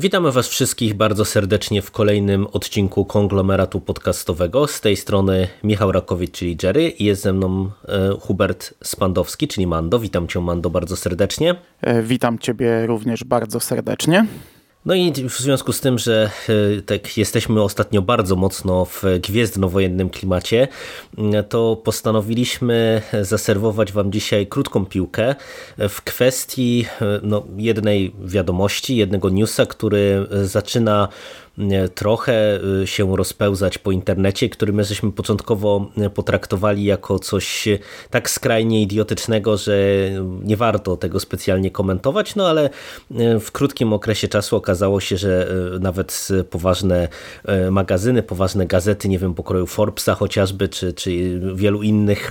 Witamy Was wszystkich bardzo serdecznie w kolejnym odcinku konglomeratu podcastowego. Z tej strony Michał Rakowicz, czyli Jerry, i jest ze mną e, Hubert Spandowski, czyli Mando. Witam Cię, Mando, bardzo serdecznie. E, witam Ciebie również bardzo serdecznie. No i w związku z tym, że e, tak jesteśmy ostatnio bardzo mocno w gwiezdnowojennym klimacie, to postanowiliśmy zaserwować Wam dzisiaj krótką piłkę w kwestii no, jednej wiadomości, jednego newsa, który zaczyna trochę y, się rozpełzać po internecie, który my żeśmy początkowo potraktowali jako coś tak skrajnie idiotycznego, że nie warto tego specjalnie komentować, no ale w krótkim okresie czasu okazało się, że nawet poważne magazyny, poważne gazety, nie wiem, pokroju Forbesa chociażby, czy, czy wielu innych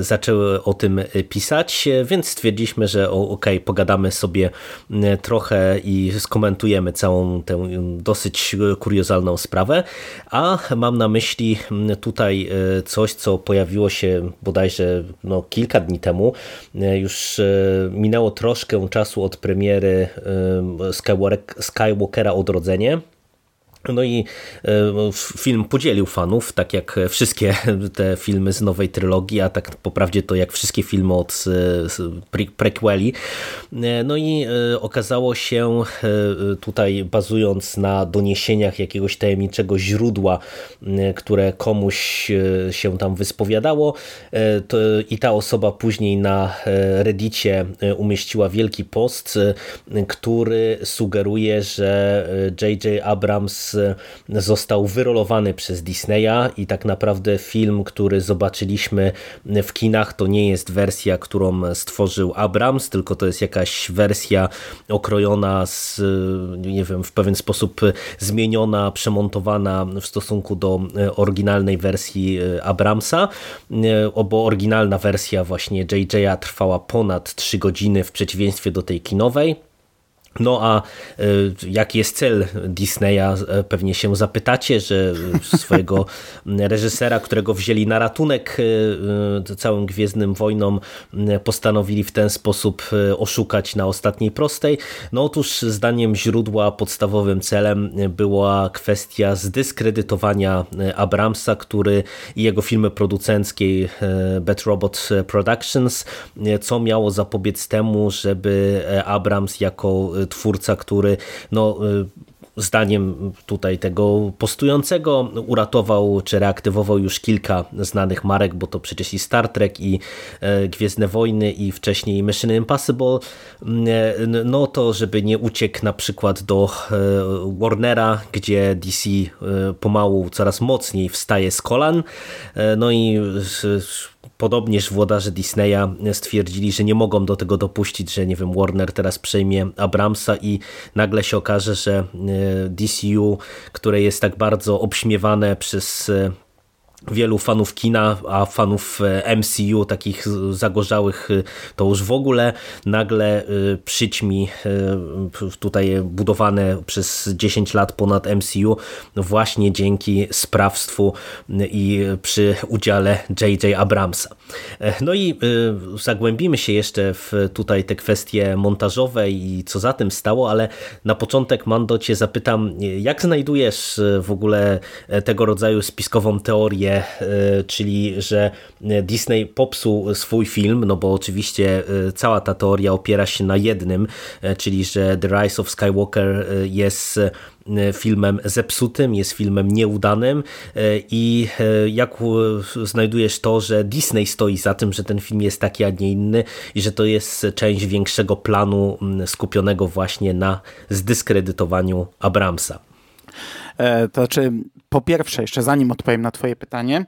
zaczęły o tym pisać, więc stwierdziliśmy, że ok, pogadamy sobie trochę i skomentujemy całą tę dosyć dosyć kuriozalną sprawę, a mam na myśli tutaj e, coś, co pojawiło się bodajże no, kilka dni temu. E, już e, minęło troszkę czasu od premiery Skywalkera Odrodzenie. No i e, film podzielił fanów, tak jak wszystkie te filmy z nowej trylogii, a tak poprawdzie to jak wszystkie filmy od prequeli. E, no i e, okazało się tutaj, bazując na doniesieniach jakiegoś tajemniczego źródła, które komuś się tam wyspowiadało, to i ta osoba później na reddicie umieściła wielki post, który sugeruje, że J.J. Abrams został wyrolowany przez Disneya i tak naprawdę film, który zobaczyliśmy w kinach to nie jest wersja, którą stworzył Abrams, tylko to jest jakaś wersja okrojona z, nie wiem, w pewien sposób zmieniona, przemontowana w stosunku do oryginalnej wersji Abramsa, bo oryginalna wersja właśnie JJ'a trwała ponad 3 godziny w przeciwieństwie do tej kinowej. No a e, jaki jest cel Disneya? E, pewnie się zapytacie, że swojego reżysera, którego wzięli na ratunek e, całym Gwiezdnym Wojnom, postanowili w ten sposób oszukać na ostatniej prostej. No otóż zdaniem źródła podstawowym celem była kwestia zdyskredytowania Abramsa, który i jego firmy producenckiej Bad Robot Productions, co miało zapobiec temu, żeby Abrams jako twórca, który no, zdaniem tutaj tego postującego uratował czy reaktywował już kilka znanych marek, bo to przecież i Star Trek i e, Gwiezdne Wojny i wcześniej Mission Impossible, mm, e, no to żeby nie uciekł na przykład do e, Warnera, gdzie DC pomału coraz mocniej wstaje z kolan, no i Podobnież włodarze Disneya stwierdzili, że nie mogą do tego dopuścić, że nie wiem, Warner teraz przejmie Abramsa i nagle się okaże, że e, DCU, które jest tak bardzo obśmiewane przez e, wielu fanów kina, a fanów e, MCU, takich zagorzałych e, to już w ogóle, nagle e, przyćmi tutaj budowane przez 10 lat ponad MCU właśnie dzięki sprawstwu i przy udziale J.J. Abramsa. No i zagłębimy się jeszcze w tutaj te kwestie montażowe i co za tym stało, ale na początek Mando cię zapytam, jak znajdujesz w ogóle tego rodzaju spiskową teorię E, czyli że Disney popsuł swój film, no bo oczywiście e, cała ta teoria opiera się na jednym, e, czyli że The Rise of Skywalker jest filmem zepsutym, jest filmem nieudanym i jak znajdujesz to, że Disney stoi za tym, że ten film jest taki, a nie inny i że to jest część większego planu skupionego właśnie na zdyskredytowaniu Abramsa. To znaczy po pierwsze, jeszcze zanim odpowiem na twoje pytanie,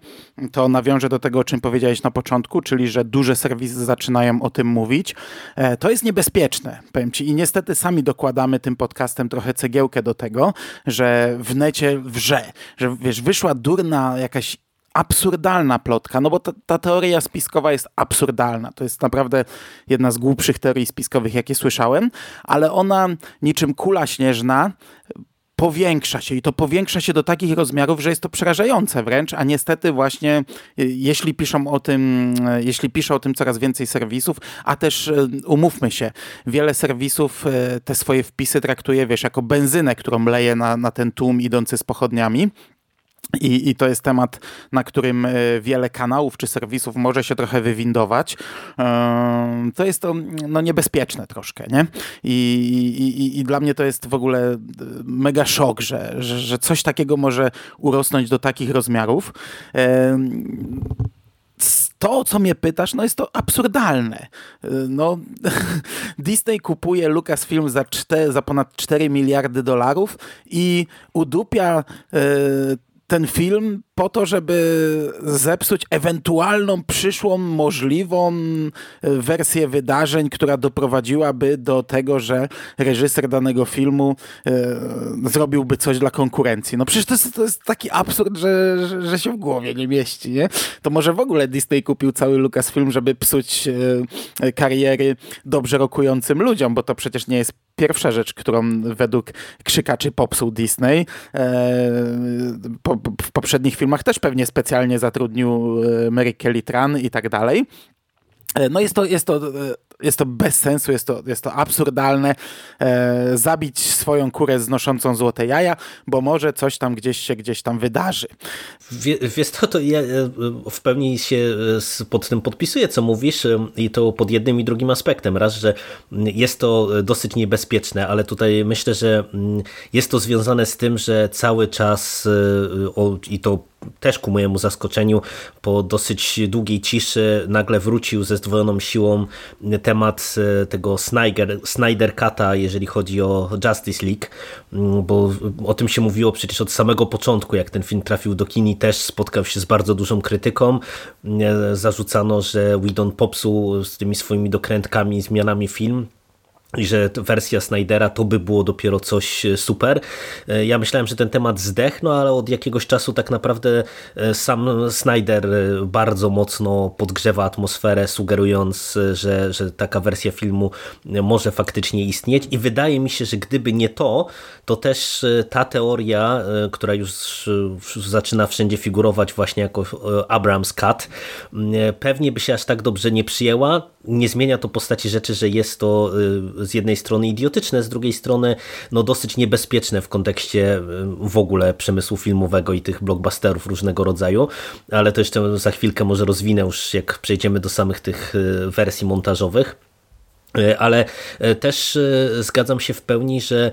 to nawiążę do tego, o czym powiedziałeś na początku, czyli że duże serwisy zaczynają o tym mówić. E, to jest niebezpieczne, powiem ci. I niestety sami dokładamy tym podcastem trochę cegiełkę do tego, że w necie wrze, że wiesz, wyszła durna jakaś absurdalna plotka, no bo ta, ta, teoria spiskowa jest absurdalna. To jest naprawdę jedna z głupszych teorii spiskowych, jakie słyszałem, ale ona niczym kula śnieżna powiększa się i to powiększa się do takich rozmiarów, że jest to przerażające wręcz, a niestety właśnie y, jeśli piszą o tym, y, jeśli piszą o tym coraz więcej serwisów, a też y, umówmy się, wiele serwisów te swoje wpisy traktuje, wiesz, jako benzynę, którą leje na, na ten tłum idący z pochodniami, i, I to jest temat, na którym e, wiele kanałów czy serwisów może się trochę wywindować. E, to jest to no, niebezpieczne troszkę, nie? I, i, I dla mnie to jest w ogóle e, mega szok, że, że, coś takiego może urosnąć do takich rozmiarów to, co mnie pytasz, no jest to absurdalne. No, Disney kupuje Lucasfilm za, 4, za ponad 4 miliardy dolarów i udupia ten film po to, żeby zepsuć ewentualną przyszłą możliwą e, wersję wydarzeń, która doprowadziłaby do tego, że reżyser danego filmu e, zrobiłby coś dla konkurencji. No przecież to jest, to jest taki absurd, że, że, że, się w głowie nie mieści, nie? To może w ogóle Disney kupił cały Lucasfilm, żeby psuć e, kariery dobrze rokującym ludziom, bo to przecież nie jest pierwsza rzecz, którą według krzykaczy popsuł Disney. E, po, w poprzednich filmach też pewnie specjalnie zatrudnił e, Mary Kelly Tran i tak dalej. E, no jest to, jest to jest to bez sensu, jest to, jest to absurdalne. E, zabić swoją kurę znoszącą złote jaja, bo może coś tam gdzieś się gdzieś tam wydarzy. Wie, wiesz to, to ja w pełni się pod tym podpisuję, co mówisz i to pod jednym i drugim aspektem. Raz, że jest to dosyć niebezpieczne, ale tutaj myślę, że jest to związane z tym, że cały czas i to też ku mojemu zaskoczeniu po dosyć długiej ciszy nagle wrócił ze zdwojoną siłą temat e, tego Snyder, Snyder Cut'a, jeżeli chodzi o Justice League, mm, bo o tym się mówiło przecież od samego początku, jak ten film trafił do kini, też spotkał się z bardzo dużą krytyką. E, zarzucano, że Whedon popsuł z tymi swoimi dokrętkami, zmianami film, i że wersja Snydera to by było dopiero coś e, super. E, ja myślałem, że ten temat zdech, no ale od jakiegoś czasu tak naprawdę e, sam Snyder bardzo mocno podgrzewa atmosferę, sugerując, że, że taka wersja filmu może faktycznie istnieć i wydaje mi się, że gdyby nie to, to też ta teoria, która już zaczyna wszędzie figurować właśnie jako Abrams Cut, pewnie by się aż tak dobrze nie przyjęła. Nie zmienia to postaci rzeczy, że jest to z jednej strony idiotyczne, z drugiej strony no dosyć niebezpieczne w kontekście w ogóle przemysłu filmowego i tych blockbusterów różnego rodzaju, ale to jeszcze za chwilkę może rozwinę już jak przejdziemy do samych tych y, wersji montażowych. E, ale e, też e, zgadzam się w pełni, że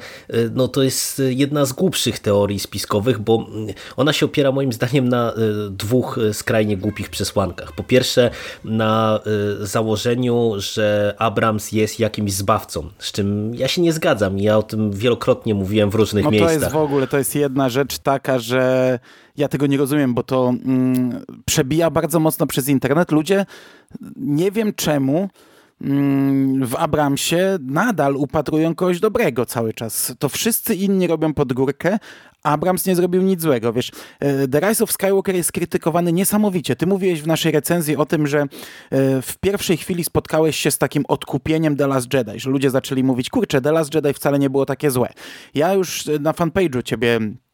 no to jest jedna z głupszych teorii spiskowych, bo mm, ona się opiera moim zdaniem na dwóch skrajnie głupich przesłankach. Po pierwsze na założeniu, że Abrams jest jakimś zbawcą, z czym ja się nie zgadzam. Ja o tym wielokrotnie mówiłem w różnych no miejscach. To jest w ogóle, to jest jedna rzecz taka, że ja tego nie rozumiem, bo to mm, przebija bardzo mocno przez internet. Ludzie, nie wiem czemu, w Abramsie nadal upatrują kogoś dobrego cały czas. To wszyscy inni robią pod górkę, Abrams nie zrobił nic złego. Wiesz, e, The Rise of Skywalker jest krytykowany niesamowicie. Ty mówiłeś w naszej recenzji o tym, że e, w pierwszej chwili spotkałeś się z takim odkupieniem The Last Jedi, że ludzie zaczęli mówić, kurczę, The Last Jedi wcale nie było takie złe. Ja już na fanpage'u ciebie E,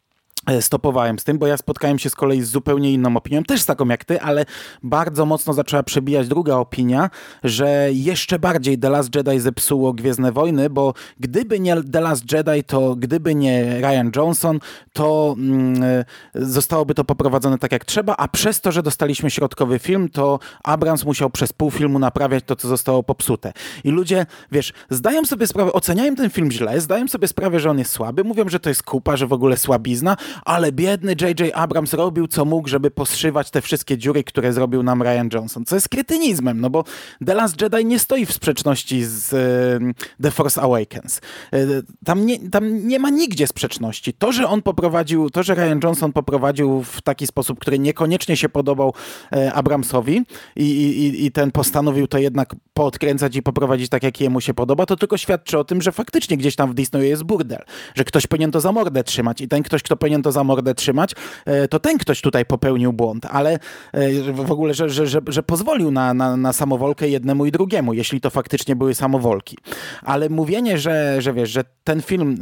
stopowałem z tym, bo ja spotkałem się z kolei z zupełnie inną opinią, też z taką jak ty, ale bardzo mocno zaczęła przebijać druga opinia, że jeszcze bardziej The Last Jedi zepsuło Gwiezdne Wojny, bo gdyby nie The Last Jedi, to gdyby nie Ryan Johnson, to mm, e, zostałoby to poprowadzone tak jak trzeba, a przez to, że dostaliśmy środkowy film, to Abrams musiał przez pół filmu naprawiać to, co zostało popsute. I ludzie, wiesz, zdają sobie sprawę, oceniają ten film źle, zdają sobie sprawę, że on jest słaby, mówią, że to jest kupa, że w ogóle słabizna, ale biedny J.J. Abrams robił co mógł, żeby poszywać te wszystkie dziury, które zrobił nam Ryan Johnson, co jest kretynizmem, no bo The Last Jedi nie stoi w sprzeczności z The Force Awakens. E, tam, nie, tam nie ma nigdzie sprzeczności. To, że on poprowadził, to, że Ryan Johnson poprowadził w taki sposób, który niekoniecznie się podobał e, Abramsowi i, i, i ten postanowił to jednak poodkręcać i poprowadzić tak, jak jemu się podoba, to tylko świadczy o tym, że faktycznie gdzieś tam w Disneyu jest burdel, że ktoś powinien to za mordę trzymać i ten ktoś, kto powinien to za mordę trzymać, e, to ten ktoś tutaj popełnił błąd, ale e, w ogóle, że, że, że, że pozwolił na, na, na samowolkę jednemu i drugiemu, jeśli to faktycznie były samowolki. Ale mówienie, że, że wiesz, że ten film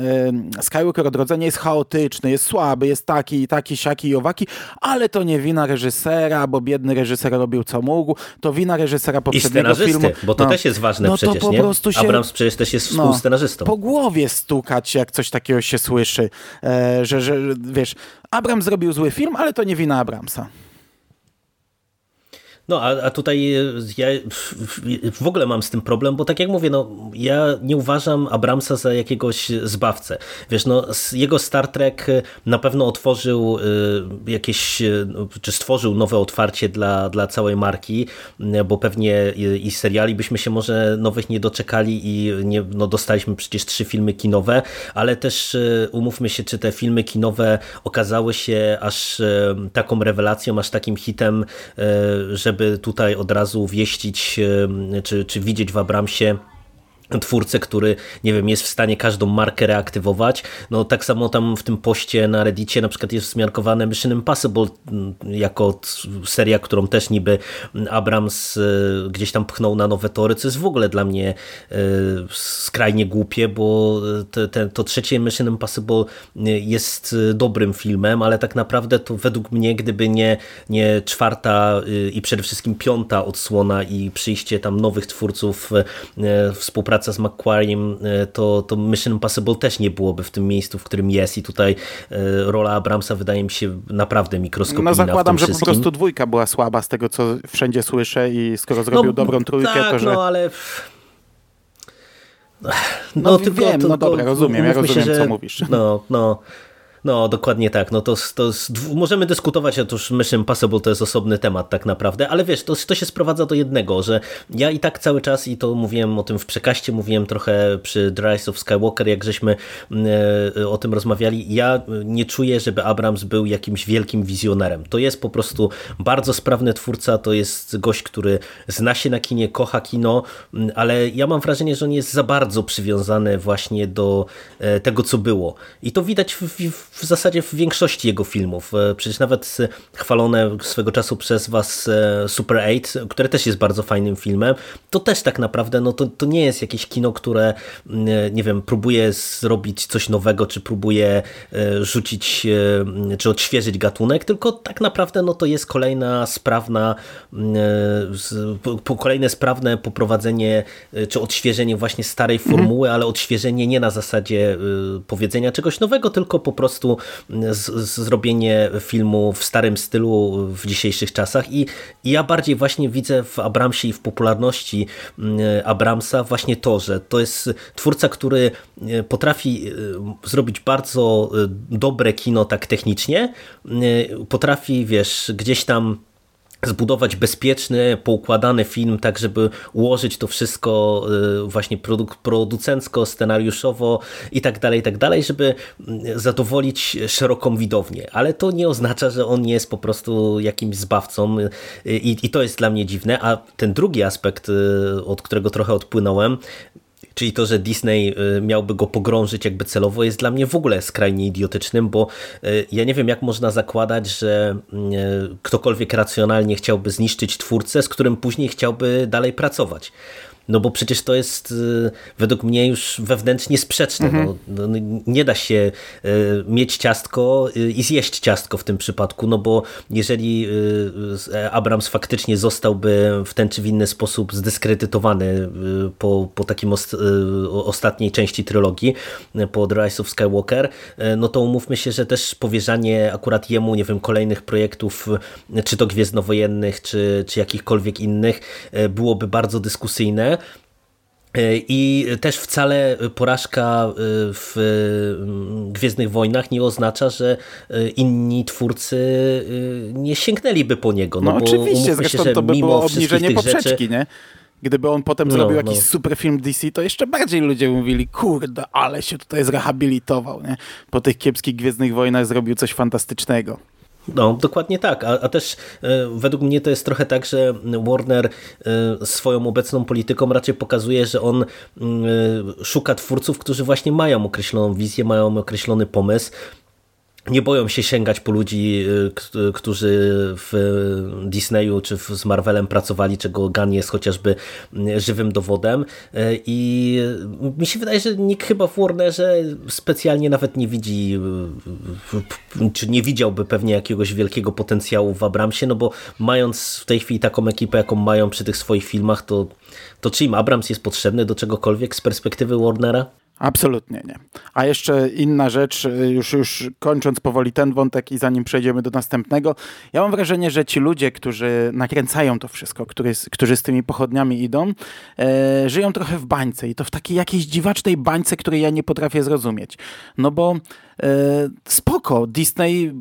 e, Skywalker Odrodzenie jest chaotyczny, jest słaby, jest taki, taki, siaki i owaki, ale to nie wina reżysera, bo biedny reżyser robił co mógł, to wina reżysera poprzedniego filmu. bo to no, też jest ważne no przecież, to po nie? prostu się, Abrams przecież też jest no, współscenarzystą. po głowie stukać, jak coś takiego się słyszy, że, że wiesz, Abrams zrobił zły film, ale to nie wina Abramsa. No, a, a tutaj e, ja w ogóle mam z tym problem, bo tak jak mówię, no, ja nie uważam Abramsa za jakiegoś zbawcę. Wiesz, no, jego Star Trek e, na pewno otworzył e, jakieś, czy stworzył nowe otwarcie dla, dla całej marki, bo pewnie i seriali byśmy się może nowych nie doczekali i nie, no, dostaliśmy przecież trzy filmy kinowe, ale też umówmy się, czy te filmy kinowe okazały się aż taką rewelacją, aż takim hitem, żeby żeby tutaj od razu wieścić czy, czy widzieć w Abramsie twórcę, który, nie wiem, jest w stanie każdą markę reaktywować. No tak samo tam w tym poście na Reddicie na przykład jest wzmiankowane Mission Impossible mm, jako seria, którą też niby Abrams e, gdzieś tam pchnął na nowe tory, co jest w ogóle dla mnie e, skrajnie głupie, bo te, te, to trzecie Mission Impossible jest dobrym filmem, ale tak naprawdę to według mnie, gdyby nie, nie czwarta i przede wszystkim piąta odsłona i przyjście tam nowych twórców, współpracy współpraca z Macquariem, e, to, to Mission Impossible też nie byłoby w tym miejscu, w którym jest i tutaj e, rola Abramsa wydaje mi się naprawdę mikroskopijna No zakładam, że wszystkim. po prostu dwójka była słaba z tego, co wszędzie słyszę i skoro zrobił no, dobrą trójkę, tak, to że... no ale... No, no tylko, wiem, to, no dobra, rozumiem, ja rozumiem, się, że, co mówisz. No, no, no, dokładnie tak. No to, to możemy dyskutować, otóż Mission Impossible to jest osobny temat tak naprawdę, ale wiesz, to, to się sprowadza do jednego, że ja i tak cały czas, i to mówiłem o tym w przekaście, mówiłem trochę przy The of Skywalker, jak żeśmy e, o tym rozmawiali, ja nie czuję, żeby Abrams był jakimś wielkim wizjonerem. To jest po prostu bardzo sprawny twórca, to jest gość, który zna się na kinie, kocha kino, ale ja mam wrażenie, że on jest za bardzo przywiązany właśnie do e, tego, co było. I to widać w, w w zasadzie w większości jego filmów. E, przecież nawet chwalone swego czasu przez was e, Super 8, które też jest bardzo fajnym filmem, to też tak naprawdę no to, to nie jest jakieś kino, które nie wiem, próbuje zrobić coś nowego, czy próbuje e, rzucić, czy odświeżyć gatunek, tylko tak naprawdę no to jest kolejna sprawna kolejne sprawne poprowadzenie, czy odświeżenie właśnie starej mhm. formuły, ale odświeżenie nie na zasadzie powiedzenia czegoś nowego, tylko po prostu prostu z, z zrobienie filmu w starym stylu w dzisiejszych czasach. I, i ja bardziej właśnie widzę w Abramsie i w popularności mm, Abramsa właśnie to, że to jest twórca, który e, potrafi e, zrobić bardzo e, dobre kino tak technicznie, potrafi, wiesz, gdzieś tam zbudować bezpieczny, poukładany film, tak żeby ułożyć to wszystko y, właśnie produ producencko, scenariuszowo i tak dalej, i tak dalej, żeby mm, zadowolić szeroką widownię. Ale to nie oznacza, że on jest po prostu jakimś zbawcą y, i, i to jest dla mnie dziwne. A ten drugi aspekt, y, od którego trochę odpłynąłem, czyli to, że Disney y, miałby go pogrążyć jakby celowo jest dla mnie w ogóle skrajnie idiotycznym, bo y, ja nie wiem jak można zakładać, że y, ktokolwiek racjonalnie chciałby zniszczyć twórcę, z którym później chciałby dalej pracować. No bo przecież to jest y, według mnie już wewnętrznie sprzeczne. Mhm. No, no, no, nie da się y, mieć ciastko y, i zjeść ciastko w tym przypadku, no bo jeżeli Abrams faktycznie zostałby w ten czy w inny sposób zdyskredytowany po, po takim ostatniej części trylogii, po The Rise of Skywalker, no to umówmy się, że też powierzanie akurat jemu, nie wiem, kolejnych projektów, czy to Gwiezdnowojennych, czy, czy jakichkolwiek innych, byłoby bardzo dyskusyjne I też wcale porażka e, w mm, Gwiezdnych Wojnach nie oznacza, że e, inni twórcy nie sięgnęliby po niego. No, no oczywiście, zresztą się, to by było obniżenie poprzeczki, rzeczy... nie? Gdyby on potem no, zrobił jakiś no. super film DC, to jeszcze bardziej ludzie mówili, kurde, ale się tutaj zrehabilitował, nie? Po tych kiepskich Gwiezdnych Wojnach zrobił coś fantastycznego. No, dokładnie tak. A, a też e, według mnie to jest trochę tak, że Warner e, swoją obecną polityką raczej pokazuje, że on e, szuka twórców, którzy właśnie mają określoną wizję, mają określony pomysł nie boją się sięgać po ludzi, y, którzy w Disneyu czy z Marvelem pracowali, czego Gunn jest chociażby y, żywym dowodem. Y, I mi się wydaje, że nikt chyba w Warnerze specjalnie nawet nie widzi, czy nie widziałby pewnie jakiegoś wielkiego potencjału w Abramsie, no bo mając w tej chwili taką ekipę, jaką mają przy tych swoich filmach, to, to czy im Abrams jest potrzebny do czegokolwiek z perspektywy Warnera? Absolutnie nie. A jeszcze inna rzecz, y, już, już kończąc powoli ten wątek i zanim przejdziemy do następnego, ja mam wrażenie, że ci ludzie, którzy nakręcają to wszystko, którzy, którzy z tymi pochodniami idą, e, żyją trochę w bańce i to w takiej jakiejś dziwacznej bańce, której ja nie potrafię zrozumieć. No bo e, spoko, Disney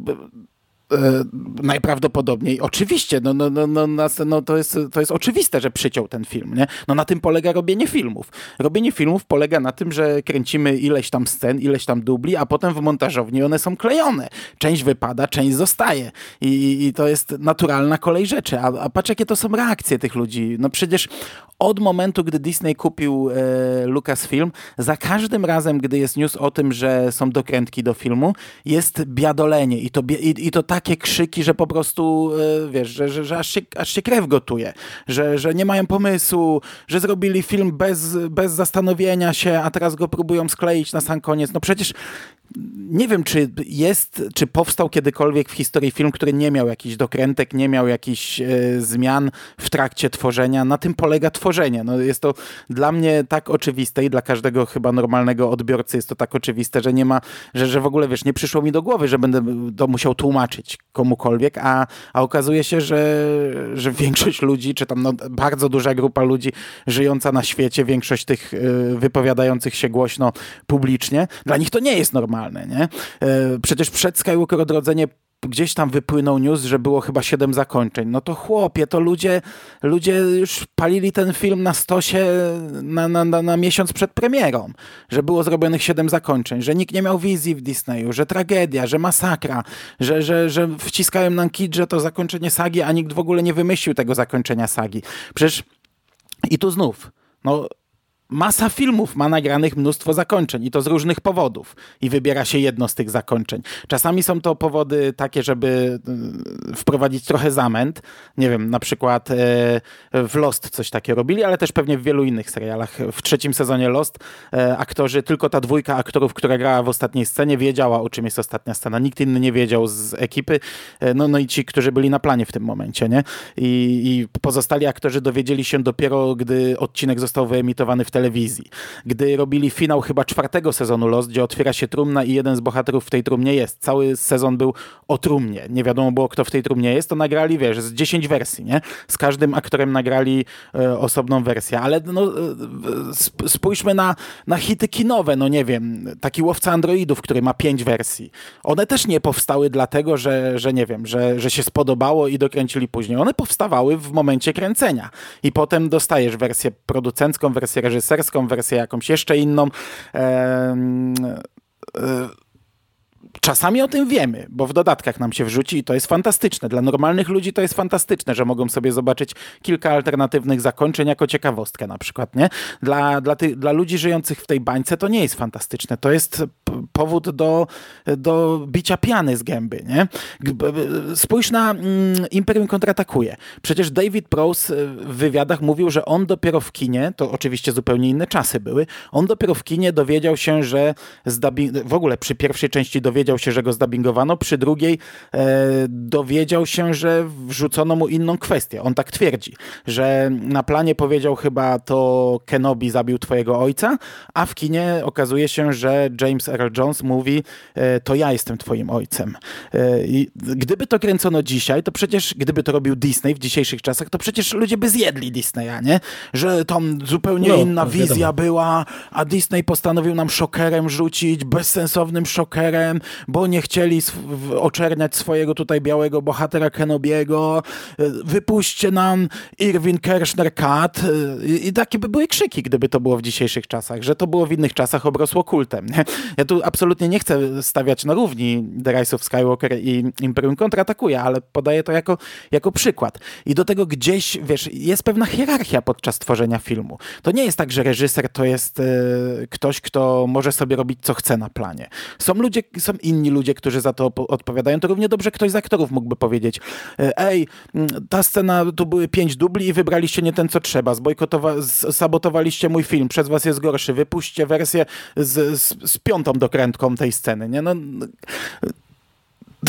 najprawdopodobniej, oczywiście, no, no, no, no, no, to, jest, to jest oczywiste, że przyciął ten film, nie? No na tym polega robienie filmów. Robienie filmów polega na tym, że kręcimy ileś tam scen, ileś tam dubli, a potem w montażowni one są klejone. Część wypada, część zostaje. I, i to jest naturalna kolej rzeczy. A, a patrz, jakie to są reakcje tych ludzi. No przecież od momentu, gdy Disney kupił e, Lucasfilm, za każdym razem, gdy jest news o tym, że są dokrętki do filmu, jest biadolenie i to, i, i to takie krzyki, że po prostu, e, wiesz, że, że, że aż, się, aż się krew gotuje, że, że nie mają pomysłu, że zrobili film bez, bez zastanowienia się, a teraz go próbują skleić na sam koniec. No przecież nie wiem, czy jest, czy powstał kiedykolwiek w historii film, który nie miał jakichś dokrętek, nie miał jakichś e, zmian w trakcie tworzenia. Na tym polega tworzenie. No, jest to dla mnie tak oczywiste i dla każdego chyba normalnego odbiorcy jest to tak oczywiste, że nie ma, że, że w ogóle wiesz, nie przyszło mi do głowy, że będę to musiał tłumaczyć komukolwiek, a, a okazuje się, że, że większość ludzi, czy tam no, bardzo duża grupa ludzi żyjąca na świecie, większość tych e, wypowiadających się głośno publicznie, dla nich to nie jest normalne nie? E, przecież przed Skywalker Odrodzenie gdzieś tam wypłynął news, że było chyba siedem zakończeń. No to chłopie, to ludzie, ludzie już palili ten film na stosie na, na, na, na miesiąc przed premierą, że było zrobionych siedem zakończeń, że nikt nie miał wizji w Disneyu, że tragedia, że masakra, że, że, że wciskają nam kit, że to zakończenie sagi, a nikt w ogóle nie wymyślił tego zakończenia sagi. Przecież i tu znów, no masa filmów ma nagranych mnóstwo zakończeń i to z różnych powodów i wybiera się jedno z tych zakończeń. Czasami są to powody takie, żeby e, wprowadzić trochę zamęt. Nie wiem, na przykład e, w Lost coś takie robili, ale też pewnie w wielu innych serialach. W trzecim sezonie Lost e, aktorzy, tylko ta dwójka aktorów, która grała w ostatniej scenie wiedziała, o czym jest ostatnia scena. Nikt inny nie wiedział z ekipy. No, no i ci, którzy byli na planie w tym momencie, nie? I, i pozostali aktorzy dowiedzieli się dopiero, gdy odcinek został wyemitowany w telewizji. Gdy robili finał chyba czwartego sezonu Lost, gdzie otwiera się trumna i jeden z bohaterów w tej trumnie jest. Cały sezon był o trumnie. Nie wiadomo było, kto w tej trumnie jest. To nagrali, wiesz, z 10 wersji, nie? Z każdym aktorem nagrali e, osobną wersję. Ale no, e, spójrzmy na, na hity kinowe. No nie wiem, taki Łowca Androidów, który ma 5 wersji. One też nie powstały dlatego, że, że nie wiem, że, że się spodobało i dokręcili później. One powstawały w momencie kręcenia. I potem dostajesz wersję producencką, wersję reżyserską, reżyserską, wersję jakąś jeszcze inną. E, Czasami o tym wiemy, bo w dodatkach nam się wrzuci i to jest fantastyczne. Dla normalnych ludzi to jest fantastyczne, że mogą sobie zobaczyć kilka alternatywnych zakończeń jako ciekawostkę na przykład, nie? Dla, dla, ty, dla ludzi żyjących w tej bańce to nie jest fantastyczne. To jest powód do, do bicia piany z gęby, nie? Spójrz na mm, Imperium kontratakuje. Przecież David Prowse w wywiadach mówił, że on dopiero w kinie, to oczywiście zupełnie inne czasy były, on dopiero w kinie dowiedział się, że w ogóle przy pierwszej części dowiedział się, że go zdubbingowano, przy drugiej e, dowiedział się, że wrzucono mu inną kwestię. On tak twierdzi, że na planie powiedział chyba to Kenobi zabił twojego ojca, a w kinie okazuje się, że James Earl Jones mówi, e, to ja jestem twoim ojcem. E, I gdyby to kręcono dzisiaj, to przecież, gdyby to robił Disney w dzisiejszych czasach, to przecież ludzie by zjedli Disneya, nie? Że tam zupełnie No, inna no, wizja wiadomo. była, a Disney postanowił nam szokerem rzucić, bezsensownym szokerem, bo nie chcieli oczerniać swojego tutaj białego bohatera Kenobiego. E, Wypuśćcie nam Irwin Kershner. E, I, I takie by były krzyki, gdyby to było w dzisiejszych czasach, że to było w innych czasach obrosło kultem. Nie? Ja tu absolutnie nie chcę stawiać na równi The Rise of Skywalker i Imperium kontratakuje, ale podaję to jako, jako przykład. I do tego gdzieś, wiesz, jest pewna hierarchia podczas tworzenia filmu. To nie jest tak, że reżyser to jest e, ktoś, kto może sobie robić co chce na planie. Są ludzie, są inni ludzie, którzy za to odpowiadają. To równie dobrze ktoś z aktorów mógłby powiedzieć, e, ej, ta scena, tu były pięć dubli i wybraliście nie ten, co trzeba. Zbojkotowa- sabotowaliście mój film, przez was jest gorszy. Wypuśćcie wersję z, z, z piątą dokrętką tej sceny. Nie? No,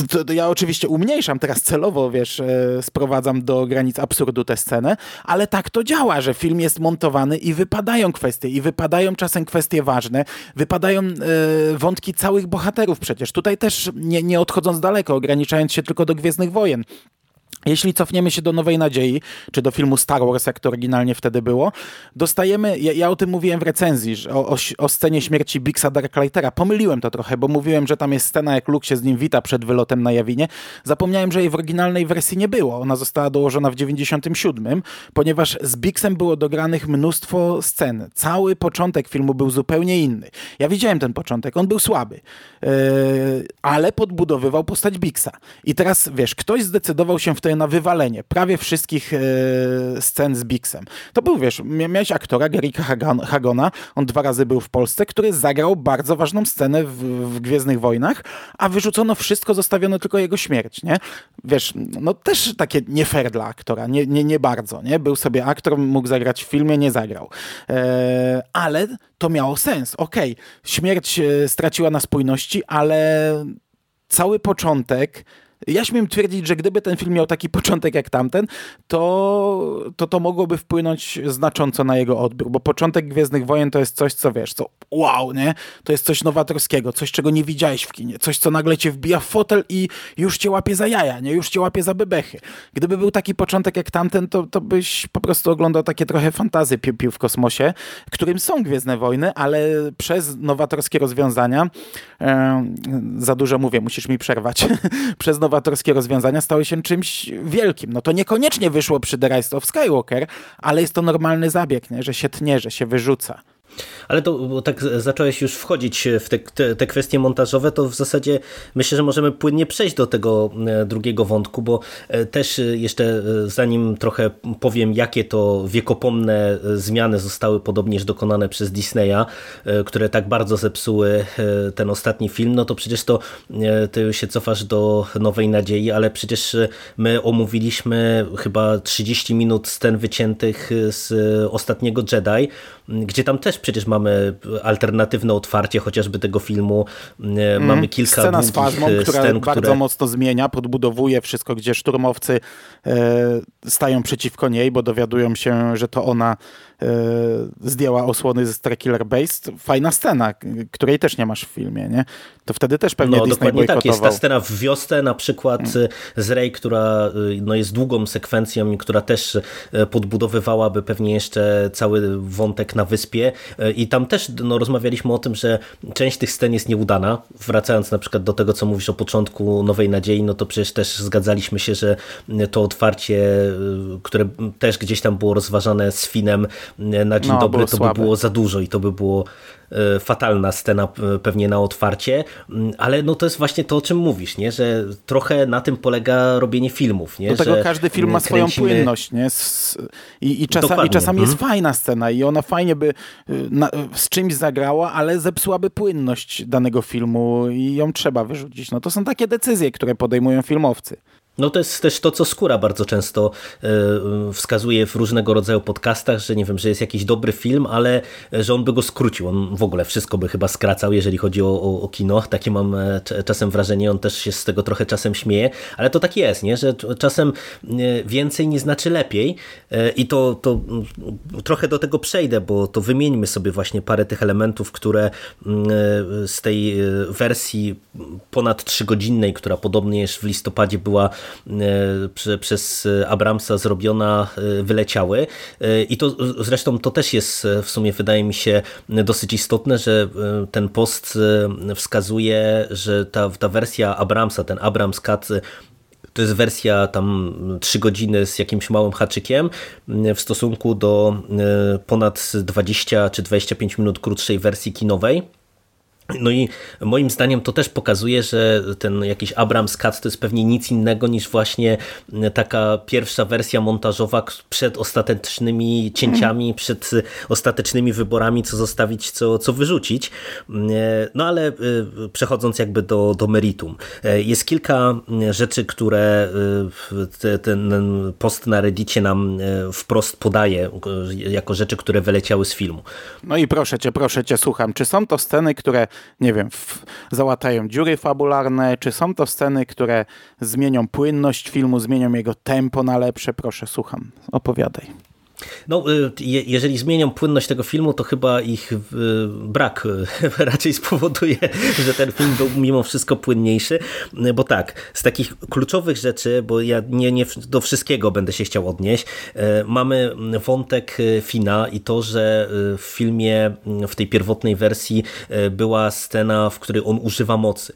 to, to ja oczywiście umniejszam teraz celowo, wiesz, e, sprowadzam do granic absurdu tę scenę, ale tak to działa, że film jest montowany i wypadają kwestie, i wypadają czasem kwestie ważne, wypadają e, wątki całych bohaterów przecież. Tutaj też nie, nie odchodząc daleko, ograniczając się tylko do Gwiezdnych Wojen. Jeśli cofniemy się do Nowej Nadziei, czy do filmu Star Wars, jak to oryginalnie wtedy było, dostajemy, ja, ja o tym mówiłem w recenzji, o, o, o scenie śmierci Bixa Darklightera. Pomyliłem to trochę, bo mówiłem, że tam jest scena, jak Luke się z nim wita przed wylotem na Jawinie. Zapomniałem, że jej w oryginalnej wersji nie było. Ona została dołożona w 97, ponieważ z Bixem było dogranych mnóstwo scen. Cały początek filmu był zupełnie inny. Ja widziałem ten początek, on był słaby, yy, ale podbudowywał postać Bixa. I teraz, wiesz, ktoś zdecydował się wtedy na wywalenie prawie wszystkich e, scen z Bixem. To był, wiesz, mia- miałeś aktora Gerika Hagona, on dwa razy był w Polsce, który zagrał bardzo ważną scenę w, w Gwiezdnych Wojnach, a wyrzucono wszystko, zostawiono tylko jego śmierć, nie? Wiesz, no też takie nie fair dla aktora, nie, nie, nie bardzo, nie? Był sobie aktor, mógł zagrać w filmie, nie zagrał. E, ale to miało sens, okej, śmierć e, straciła na spójności, ale cały początek. Ja śmiem twierdzić, że gdyby ten film miał taki początek jak tamten, to to, to mogłoby wpłynąć znacząco na jego odbiór, bo początek Gwiezdnych Wojen to jest coś, co wiesz, co wow, nie? To jest coś nowatorskiego, coś, czego nie widziałeś w kinie, coś, co nagle cię wbija w fotel i już cię łapie za jaja, nie? Już cię łapie za bebechy. Gdyby był taki początek jak tamten, to, to byś po prostu oglądał takie trochę fantazy pił-pił w kosmosie, którym są Gwiezdne Wojny, ale przez nowatorskie rozwiązania, e, za dużo mówię, musisz mi przerwać, przez nowatorskie rozwiązania stały się czymś wielkim. No to niekoniecznie wyszło przy The Rise of Skywalker, ale jest to normalny zabieg, nie? że się tnie, że się wyrzuca. Ale to bo tak zacząłeś już wchodzić w te, te, te kwestie montażowe, to w zasadzie myślę, że możemy płynnie przejść do tego e, drugiego wątku, bo e, też e, jeszcze zanim trochę powiem, jakie to wiekopomne zmiany zostały podobnież dokonane przez Disneya, które tak bardzo zepsuły ten ostatni film, no to przecież to ty się cofasz do Nowej Nadziei, ale przecież my omówiliśmy chyba 30 minut scen wyciętych z ostatniego Jedi, gdzie tam też przecież mamy alternatywne otwarcie chociażby tego filmu. E, Mamy kilka Scena z Fazmą, e, która scen, bardzo które... mocno zmienia, podbudowuje wszystko, gdzie szturmowcy e, stają przeciwko niej, bo dowiadują się, że to ona e, zdjęła osłony ze Starkiller Base. Fajna scena, której też nie masz w filmie, nie? To wtedy też pewnie No Disney dokładnie tak, jest ta scena w wiosce na przykład Mm. z Rey, która no, jest długą sekwencją i która też podbudowywałaby pewnie jeszcze cały wątek na wyspie Y, i tam też no, rozmawialiśmy o tym, że część tych scen jest nieudana, wracając na przykład do tego, co mówisz o początku Nowej Nadziei, no to przecież też zgadzaliśmy się, że y, to otwarcie, y, które też gdzieś tam było rozważane z Finem na dzień No, dobry, to by słabe. było za dużo i to by było e, fatalna scena e, pewnie na otwarcie, Mm, ale no to jest właśnie to, o czym mówisz, nie? że trochę na tym polega robienie filmów. Nie? Do tego że każdy film ma mm, swoją kręcimy- płynność, nie? I, i, czasami, Dokładnie, czasami jest mhm. fajna scena i ona fajnie by y, na, z czymś zagrała, ale zepsułaby płynność danego filmu i ją trzeba wyrzucić. No to są takie decyzje, które podejmują filmowcy. No to jest też to, co Skóra bardzo często y, wskazuje w różnego rodzaju podcastach, że nie wiem, że jest jakiś dobry film, ale że on by go skrócił. On w ogóle wszystko by chyba skracał, jeżeli chodzi o, o, o kino. Takie mam e, czasem wrażenie, on też się z tego trochę czasem śmieje, ale to tak jest, nie? że czasem więcej nie znaczy lepiej i to, to trochę do tego przejdę, bo to wymieńmy sobie właśnie parę tych elementów, które z tej wersji ponad trzygodzinnej, która podobnie w listopadzie była e, przez Abramsa zrobiona, e, wyleciały. E, I to zresztą to też jest w sumie wydaje mi się dosyć istotne, że ten post wskazuje, że ta, ta wersja Abramsa, ten Abrams Cut to jest wersja tam 3 godziny z jakimś małym haczykiem w stosunku do ponad 20 czy 25 minut krótszej wersji kinowej. No i moim zdaniem to też pokazuje, że ten jakiś Abrams Cut to jest pewnie nic innego niż właśnie taka pierwsza wersja montażowa przed ostatecznymi cięciami, przed ostatecznymi wyborami, co zostawić, co, co wyrzucić. No ale y, przechodząc jakby do, do meritum. Jest kilka rzeczy, które y, ten post na Reddicie nam e, wprost podaje, jako rzeczy, które wyleciały z filmu. No i proszę cię, proszę cię, słucham. Czy są to sceny, które nie wiem, załatają dziury fabularne, czy są to sceny, które zmienią płynność filmu, zmienią jego tempo na lepsze? Proszę, słucham, opowiadaj. No, y, jeżeli zmienią płynność tego filmu, to chyba ich y, brak y, raczej spowoduje, że ten film był mimo wszystko płynniejszy, bo tak, z takich kluczowych rzeczy, bo ja nie, nie do wszystkiego będę się chciał odnieść, mamy wątek Fina i to, że w filmie, w tej pierwotnej wersji była scena, w której on używa mocy.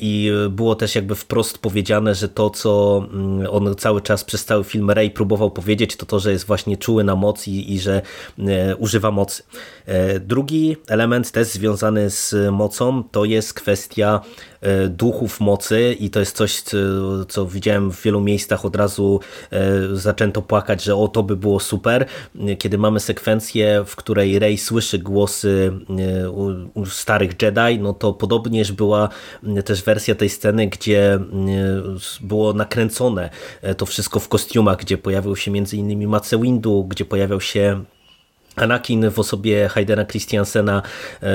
I było też jakby wprost powiedziane, że to, co mm, on cały czas przez cały film Ray próbował powiedzieć, to to, że jest właśnie czuły na moc i, i że e, używa mocy. E, drugi element też związany z mocą to jest kwestia duchów mocy i to jest coś, co widziałem w wielu miejscach od razu zaczęto płakać, że o to by było super, kiedy mamy sekwencję, w której Rey słyszy głosy starych Jedi, no to podobnież była też wersja tej sceny, gdzie było nakręcone to wszystko w kostiumach, gdzie pojawił się między innymi Mace Windu, gdzie pojawiał się Anakin w osobie Haydena Christiansena e,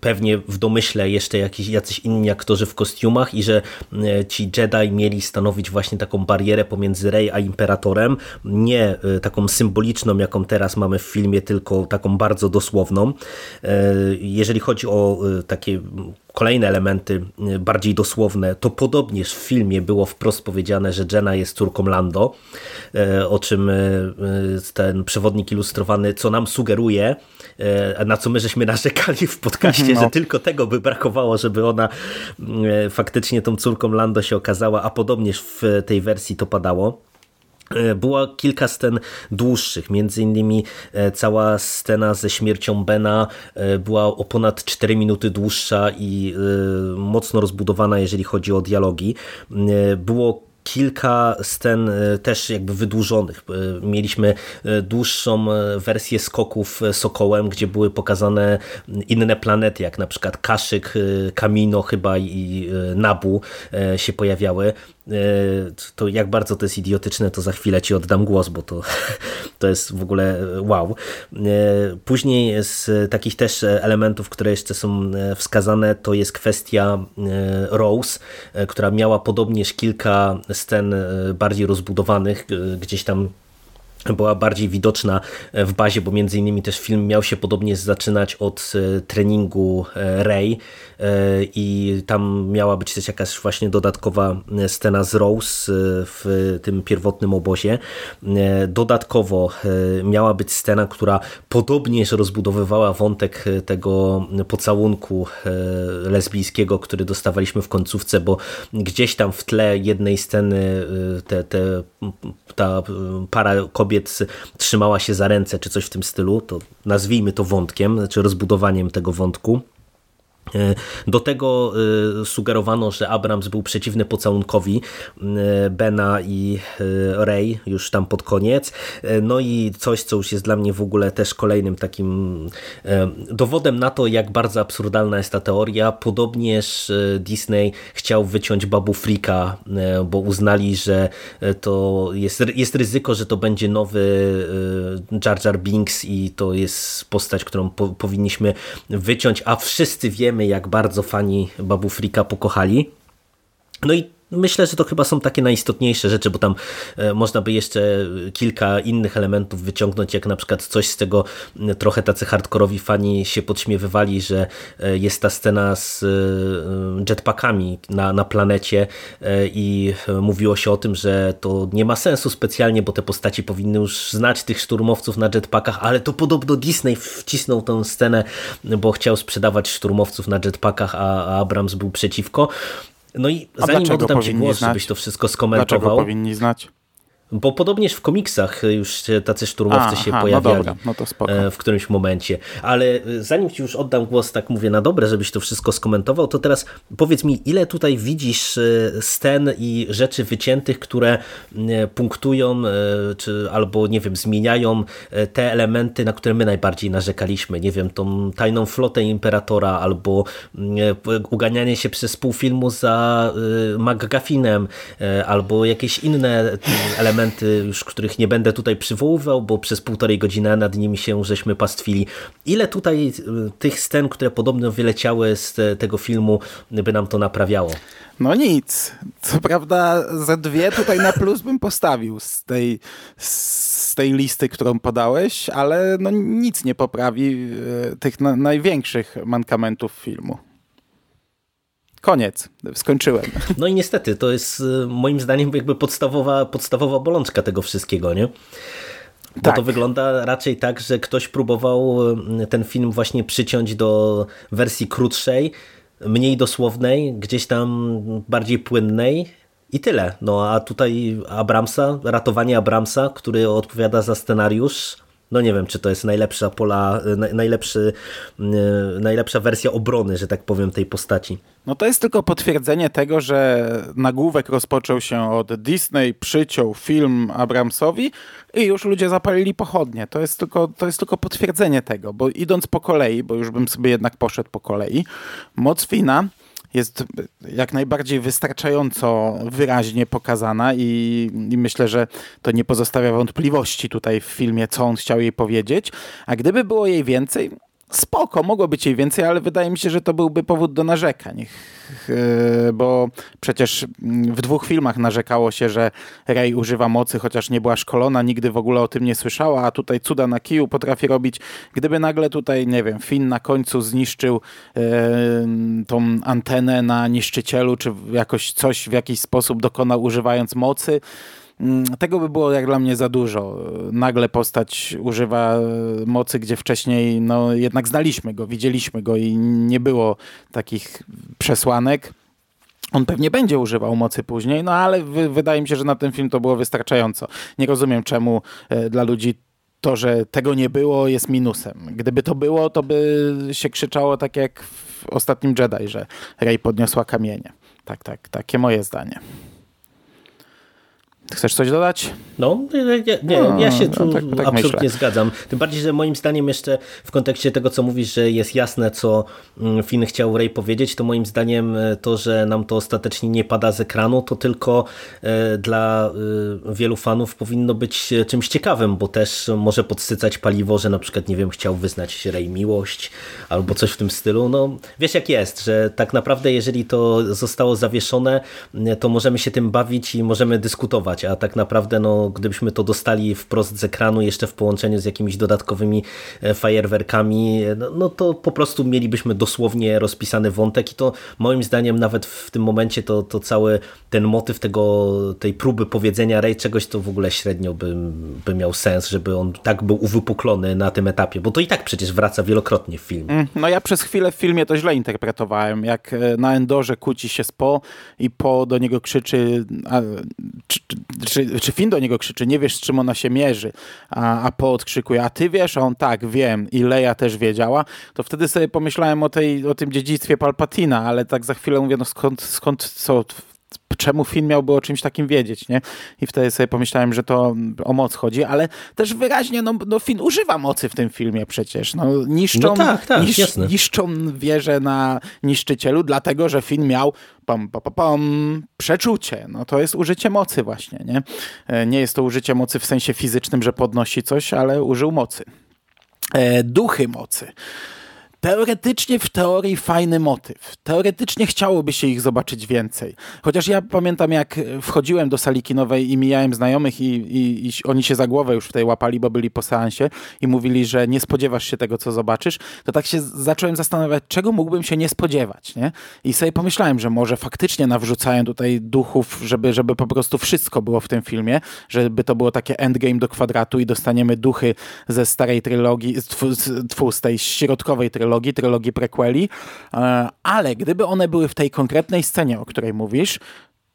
pewnie w domyśle jeszcze jakiś, jacyś inni aktorzy w kostiumach i że e, ci Jedi mieli stanowić właśnie taką barierę pomiędzy Rey a Imperatorem, nie e, taką symboliczną, jaką teraz mamy w filmie, tylko taką bardzo dosłowną. Jeżeli chodzi o takie kolejne elementy y, bardziej dosłowne, to podobnież w filmie było wprost powiedziane, że Jenna jest córką Lando, y, o czym y, ten przewodnik ilustrowany, co nam sugeruje, na co my żeśmy narzekali w podcaście, no. że tylko tego by brakowało, żeby ona faktycznie tą córką Lando się okazała, a podobnież w tej wersji to padało. E, było kilka scen dłuższych, między innymi e, cała scena ze śmiercią Bena e, była o ponad 4 minuty dłuższa i mocno rozbudowana, jeżeli chodzi o dialogi. Było kilka scen też jakby wydłużonych. Mieliśmy dłuższą wersję skoków Sokołem, gdzie były pokazane inne planety, jak na przykład Kaszyk, Kamino chyba i Nabu się pojawiały. To jak bardzo to jest idiotyczne, to za chwilę ci oddam głos, bo to, to jest w ogóle wow. Później z takich też elementów, które jeszcze są wskazane, to jest kwestia Rose, która miała podobnież kilka scen e, bardziej rozbudowanych, e, gdzieś tam była bardziej widoczna w bazie, bo między innymi też film miał się podobnie zaczynać od e, treningu Rey i tam miała być też jakaś właśnie dodatkowa scena z Rose w tym pierwotnym obozie. Dodatkowo miała być scena, która podobnież rozbudowywała wątek tego pocałunku lesbijskiego, który dostawaliśmy w końcówce, bo gdzieś tam w tle jednej sceny te, te, ta para kobiet trzymała się za ręce, czy coś w tym stylu, to nazwijmy to wątkiem, czy rozbudowaniem tego wątku. E, do tego e, sugerowano, że Abrams był przeciwny pocałunkowi e, Bena i Ray już tam pod koniec. No i coś, co już jest dla mnie w ogóle też kolejnym takim dowodem na to, jak bardzo absurdalna jest ta teoria. Podobnież Disney chciał wyciąć Babu Frika, bo uznali, że to jest, jest ryzyko, że to będzie nowy Jar Jar Binks i to jest postać, którą po, powinniśmy wyciąć, a wszyscy wiemy, jak bardzo fani Babu Frika pokochali. No i Myślę, że to chyba są takie najistotniejsze rzeczy, bo tam e, można by jeszcze kilka innych elementów wyciągnąć, jak na przykład coś z tego trochę tacy hardkorowi fani się podśmiewywali, że e, jest ta scena z e, jetpackami na, na planecie i mówiło się o tym, że to nie ma sensu specjalnie, bo te postaci powinny już znać tych szturmowców na jetpackach, ale to podobno Disney wcisnął tę scenę, bo chciał sprzedawać szturmowców na jetpackach, a Abrams był przeciwko. No i zanim oddam Ci głos, żebyś to wszystko skomentował. Dlaczego powinni znać? Bo podobnież w komiksach już tacy szturmowcy A, się aha, no pojawiali no no w którymś momencie. Ale e, zanim Ci już oddam głos, tak mówię na dobre, żebyś to wszystko skomentował, to teraz powiedz mi, ile tutaj widzisz e, scen i rzeczy wyciętych, które punktują, czy albo nie wiem, zmieniają te elementy, na które my najbardziej narzekaliśmy. Nie wiem, tą tajną flotę Imperatora, albo uganianie się przez pół filmu za McGuffinem, albo jakieś inne elementy elementy, już których nie będę tutaj przywoływał, bo przez półtorej godziny nad nimi się żeśmy pastwili. Ile tutaj y, tych scen, które podobno wyleciały z tego filmu, by nam to naprawiało? No nic. Co prawda ze dwie tutaj na plus bym postawił z tej, z tej listy, którą podałeś, ale no nic nie poprawi y, tych na, największych mankamentów filmu. Koniec, skończyłem. No i niestety, to jest y, moim zdaniem jakby podstawowa, podstawowa bolączka tego wszystkiego, nie? Bo tak. to wygląda raczej tak, że ktoś próbował y, ten film właśnie przyciąć do wersji krótszej, mniej dosłownej, gdzieś tam bardziej płynnej i tyle. No a tutaj Abramsa, ratowanie Abramsa, który odpowiada za scenariusz, no nie wiem, czy to jest najlepsza pola, najlepszy, najlepsza wersja obrony, że tak powiem, tej postaci. No to jest tylko potwierdzenie tego, że nagłówek rozpoczął się od Disney, przyciął film Abramsowi i już ludzie zapalili pochodnie. To jest tylko, to jest tylko potwierdzenie tego, bo idąc po kolei, bo już bym sobie jednak poszedł po kolei, moc Fina jest jak najbardziej wystarczająco wyraźnie pokazana i, i, myślę, że to nie pozostawia wątpliwości tutaj w filmie, co on chciał jej powiedzieć. A gdyby było jej więcej, spoko, mogło być jej więcej, ale wydaje mi się, że to byłby powód do narzekań. E, bo przecież w dwóch filmach narzekało się, że Rey używa mocy, chociaż nie była szkolona, nigdy w ogóle o tym nie słyszała, a tutaj cuda na kiju potrafi robić. Gdyby nagle tutaj, nie wiem, Finn na końcu zniszczył e, tą antenę na niszczycielu, czy jakoś coś w jakiś sposób dokonał używając mocy, Mm, tego by było jak dla mnie za dużo. Nagle postać używa mocy, gdzie wcześniej no, jednak znaliśmy go, widzieliśmy go i nie było takich przesłanek. On pewnie będzie używał mocy później, no ale wydaje mi się, że na ten film to było wystarczająco. Nie rozumiem, czemu e, dla ludzi to, że tego nie było, jest minusem. Gdyby to było, to by się krzyczało tak jak w ostatnim Jedi, że Rey podniosła kamienie. Tak, tak, takie moje zdanie. Chcesz coś dodać? No, nie, nie no, ja się tu no, tak, tak absolutnie myślę. zgadzam. Tym bardziej, że moim zdaniem jeszcze w kontekście tego, co mówisz, że jest jasne, co mm, Finn chciał Ray powiedzieć, to moim zdaniem e, to, że nam to ostatecznie nie pada z ekranu, to tylko e, dla e, wielu fanów powinno być czymś ciekawym, bo też może podsycać paliwo, że na przykład, nie wiem, chciał wyznać Ray miłość albo coś w tym stylu. No, wiesz jak jest, że tak naprawdę jeżeli to zostało zawieszone, to możemy się tym bawić i możemy dyskutować a tak naprawdę no, gdybyśmy to dostali wprost z ekranu jeszcze w połączeniu z jakimiś dodatkowymi e, fajerwerkami, no, no to po prostu mielibyśmy dosłownie rozpisany wątek i to moim zdaniem nawet w tym momencie to, to cały ten motyw tego, tej próby powiedzenia Ray czegoś to w ogóle średnio by, by miał sens, żeby on tak był uwypuklony na tym etapie, bo to i tak przecież wraca wielokrotnie w filmie. Mm, no ja przez chwilę w filmie to źle interpretowałem, jak e, na Endorze kłóci się z Po i Po do niego krzyczy a, czy, czy, czy Finn do niego krzyczy, nie wiesz z czym ona się mierzy, a, a Po odkrzykuje, a ty wiesz? A on tak, wiem i Leia też wiedziała, to wtedy sobie pomyślałem o, tej, o tym dziedzictwie Palpatina, ale tak za chwilę mówię, no skąd, skąd co, czemu film miałby o czymś takim wiedzieć, nie? I wtedy sobie pomyślałem, że to o moc chodzi, ale też wyraźnie, no, no Finn używa mocy w tym filmie przecież, no niszczą, no tak, tak, nisz, niszczą wieżę na niszczycielu, dlatego, że Finn miał pam, pam, pam, pam, przeczucie, no to jest użycie mocy właśnie, nie? E, nie jest to użycie mocy w sensie fizycznym, że podnosi coś, ale użył mocy. E, duchy mocy. Teoretycznie w teorii fajny motyw. Teoretycznie chciałoby się ich zobaczyć więcej. Chociaż ja pamiętam, jak wchodziłem do sali kinowej i mijałem znajomych i, i, i oni się za głowę już w tej łapali, bo byli po seansie i mówili, że nie spodziewasz się tego, co zobaczysz, to tak się zacząłem zastanawiać, czego mógłbym się nie spodziewać. Nie? I sobie pomyślałem, że może faktycznie nawrzucają tutaj duchów, żeby, żeby po prostu wszystko było w tym filmie, żeby to było takie endgame do kwadratu i dostaniemy duchy ze starej trylogii, tfu, z tej środkowej trylogii, trylogii, trylogii prequeli, e, ale gdyby one były w tej konkretnej scenie, o której mówisz,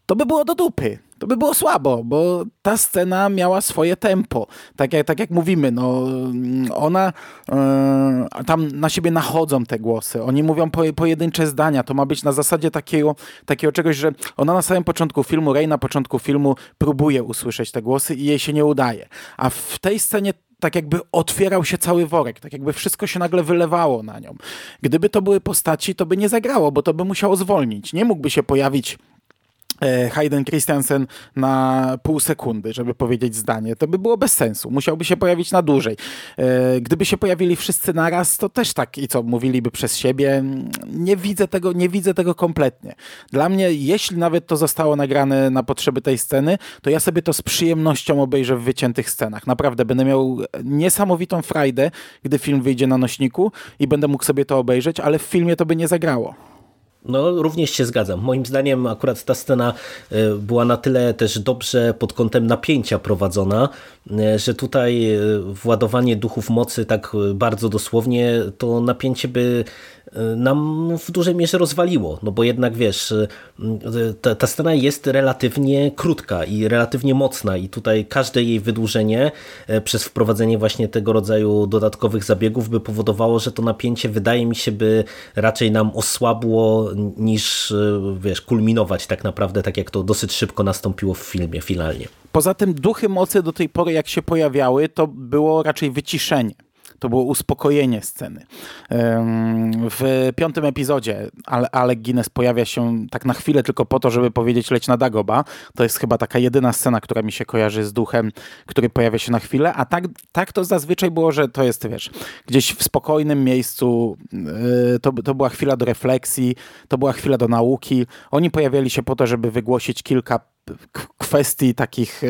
to by było do dupy. To by było słabo, bo ta scena miała swoje tempo. Tak jak, tak jak mówimy, no, ona e, tam na siebie nachodzą te głosy. Oni mówią po, pojedyncze zdania. To ma być na zasadzie takiego, takiego czegoś, że ona na samym początku filmu, Rey na początku filmu próbuje usłyszeć te głosy i jej się nie udaje. A w tej scenie tak jakby otwierał się cały worek, tak jakby wszystko się nagle wylewało na nią. Gdyby to były postaci, to by nie zagrało, bo to by musiało zwolnić. Nie mógłby się pojawić Hayden Christensen na pół sekundy, żeby powiedzieć zdanie. To by było bez sensu. Musiałby się pojawić na dłużej. E, gdyby się pojawili wszyscy naraz, to też tak i co, mówiliby przez siebie. Nie widzę tego, nie widzę tego kompletnie. Dla mnie, jeśli nawet to zostało nagrane na potrzeby tej sceny, to ja sobie to z przyjemnością obejrzę w wyciętych scenach. Naprawdę, będę miał niesamowitą frajdę, gdy film wyjdzie na nośniku i będę mógł sobie to obejrzeć, ale w filmie to by nie zagrało. No, również się zgadzam. Moim zdaniem akurat ta scena e, była na tyle też dobrze pod kątem napięcia prowadzona, e, że tutaj e, władowanie duchów mocy tak bardzo dosłownie to napięcie by nam w dużej mierze rozwaliło, no bo jednak wiesz, ta, ta scena jest relatywnie krótka i relatywnie mocna i tutaj każde jej wydłużenie przez wprowadzenie właśnie tego rodzaju dodatkowych zabiegów by powodowało, że to napięcie wydaje mi się by raczej nam osłabło niż wiesz, kulminować tak naprawdę tak jak to dosyć szybko nastąpiło w filmie finalnie. Poza tym duchy mocy do tej pory jak się pojawiały to było raczej wyciszenie to było uspokojenie sceny. W piątym epizodzie Alec Guinness pojawia się tak na chwilę tylko po to, żeby powiedzieć leć na Dagoba. To jest chyba taka jedyna scena, która mi się kojarzy z duchem, który pojawia się na chwilę, a tak, tak to zazwyczaj było, że to jest, wiesz, gdzieś w spokojnym miejscu, y, to, to była chwila do refleksji, to była chwila do nauki. Oni pojawiali się po to, żeby wygłosić kilka kwestii takich,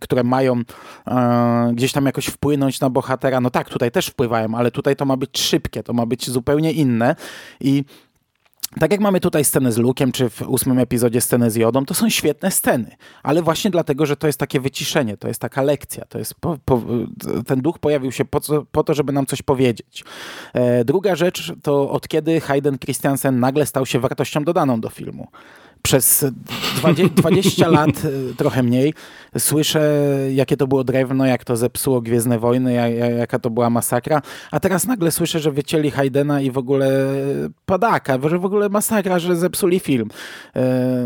które mają e, gdzieś tam jakoś wpłynąć na bohatera. No tak, tutaj też wpływają, ale tutaj to ma być szybkie, to ma być zupełnie inne i tak jak mamy tutaj scenę z Lukiem, czy w ósmym epizodzie scenę z Jodą, to są świetne sceny, ale właśnie dlatego, że to jest takie wyciszenie, to jest taka lekcja, to jest po, po, ten duch pojawił się po, po, to, żeby nam coś powiedzieć. E, druga rzecz to od kiedy Hayden Christiansen nagle stał się wartością dodaną do filmu przez 20, 20 lat, y, trochę mniej, słyszę, jakie to było drewno, jak to zepsuło Gwiezdne Wojny, jaka to była masakra, a teraz nagle słyszę, że wycięli Haydena i w ogóle padaka, że w ogóle masakra, że zepsuli film. Y,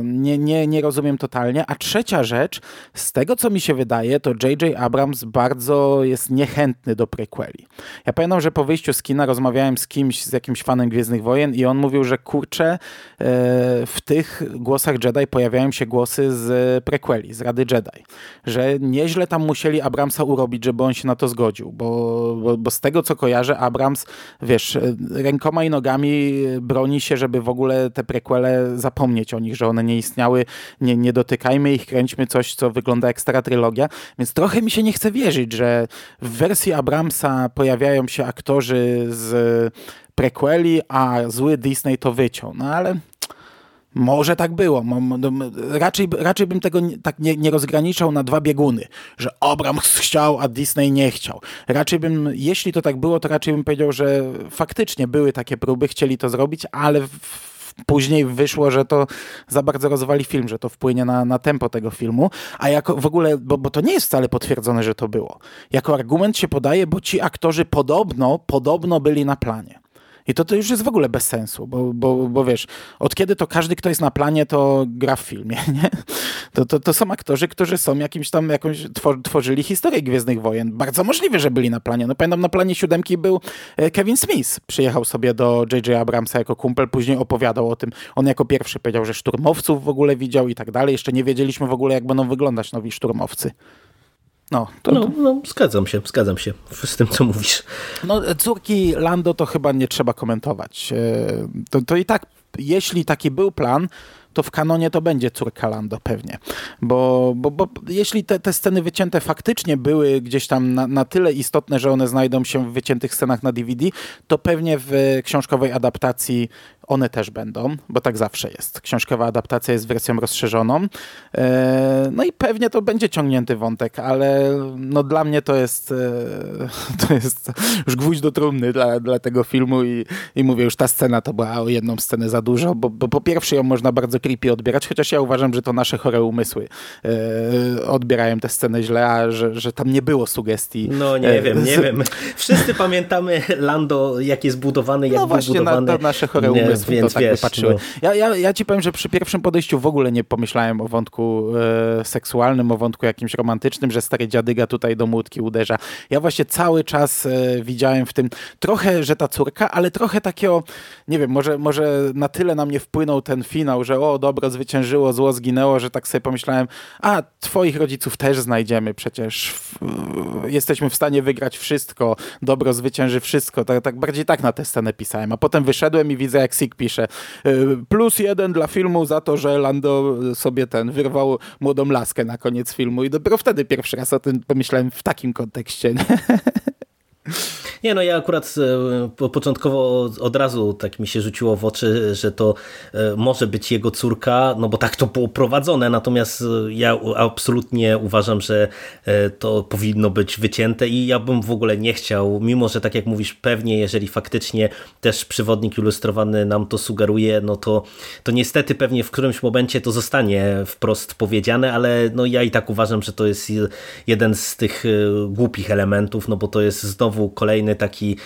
nie, nie, nie rozumiem totalnie. A trzecia rzecz, z tego co mi się wydaje, to J.J. Abrams bardzo jest niechętny do prequeli. Ja pamiętam, że po wyjściu z kina rozmawiałem z kimś, z jakimś fanem Gwiezdnych Wojen i on mówił, że kurczę, y, w tych głosach Jedi pojawiają się głosy z prequeli, z Rady Jedi. Że nieźle tam musieli Abramsa urobić, żeby on się na to zgodził, bo, bo, bo z tego co kojarzę, Abrams, wiesz, rękoma i nogami broni się, żeby w ogóle te prequele zapomnieć o nich, że one nie istniały, nie, nie dotykajmy ich, kręćmy coś, co wygląda jak stara trylogia, więc trochę mi się nie chce wierzyć, że w wersji Abramsa pojawiają się aktorzy z prequeli, a zły Disney to wyciął. No ale może tak było. Raczej, raczej bym tego tak nie, nie rozgraniczał na dwa bieguny, że Abrams chciał, a Disney nie chciał. Raczej bym, jeśli to tak było, to raczej bym powiedział, że faktycznie były takie próby, chcieli to zrobić, ale później wyszło, że to za bardzo rozwali film, że to wpłynie na, na tempo tego filmu, a jako w ogóle, bo, bo to nie jest wcale potwierdzone, że to było. Jako argument się podaje, bo ci aktorzy podobno, podobno byli na planie. I to, to już jest w ogóle bez sensu, bo, bo, bo wiesz, od kiedy to każdy, kto jest na planie, to gra w filmie, nie? To, to, to są aktorzy, którzy są jakimś tam, jakąś, tworzyli historię Gwiezdnych Wojen. Bardzo możliwe, że byli na planie. No pamiętam, na planie siódemki był e, Kevin Smith. Przyjechał sobie do J.J. Abramsa jako kumpel, później opowiadał o tym. On jako pierwszy powiedział, że szturmowców w ogóle widział i tak dalej. Jeszcze nie wiedzieliśmy w ogóle, jak będą wyglądać nowi szturmowcy. No, to, no, no, zgadzam się, zgadzam się z tym, co mówisz. No, córki Lando to chyba nie trzeba komentować. E, to, to i tak, jeśli taki był plan, to w kanonie to będzie córka Lando pewnie. Bo, bo, bo jeśli te, te sceny wycięte faktycznie były gdzieś tam na, na tyle istotne, że one znajdą się w wyciętych scenach na DVD, to pewnie w książkowej adaptacji one też będą, bo tak zawsze jest. Książkowa adaptacja jest wersją rozszerzoną. E, no i pewnie to będzie ciągnięty wątek, ale no dla mnie to jest e, to jest już gwóźdź do trumny dla, dla tego filmu i, i mówię, już ta scena to była o jedną scenę za dużo, bo, bo po pierwsze ją można bardzo creepy odbierać, chociaż ja uważam, że to nasze chore umysły e, odbierają tę scenę źle, a że, że tam nie było sugestii. No nie wiem, nie wiem. Wszyscy pamiętamy Lando, jak jest budowany, jak no był budowany. Na, to nasze chore umysły więc to tak wiesz, wypatrzyły. No. Ja, ja, ja ci powiem, że przy pierwszym podejściu w ogóle nie pomyślałem o wątku e, seksualnym, o wątku jakimś romantycznym, że stary dziadyga tutaj do młódki uderza. Ja właśnie cały czas e, widziałem w tym trochę, że ta córka, ale trochę takiego, nie wiem, może, może na tyle na mnie wpłynął ten finał, że o, dobro zwyciężyło, zło zginęło, że tak sobie pomyślałem, a twoich rodziców też znajdziemy, przecież w, jesteśmy w stanie wygrać wszystko, dobro zwycięży wszystko. Tak, tak bardziej tak na tę scenę pisałem, a potem wyszedłem i widzę, jak Sig pisze. Y, plus jeden dla filmu za to, że Lando sobie ten wyrwał młodą laskę na koniec filmu i dopiero wtedy pierwszy raz o tym pomyślałem w takim kontekście. Nie? No ja akurat e, początkowo od razu tak mi się rzuciło w oczy, że to e, może być jego córka, no bo tak to było prowadzone, natomiast e, ja absolutnie uważam, że to powinno być wycięte i ja bym w ogóle nie chciał, mimo że tak jak mówisz, pewnie jeżeli faktycznie też przewodnik ilustrowany nam to sugeruje, no to, to niestety pewnie w którymś momencie to zostanie wprost powiedziane, ale no ja i tak uważam, że to jest jeden z tych głupich elementów, no bo to jest znowu kolejny taki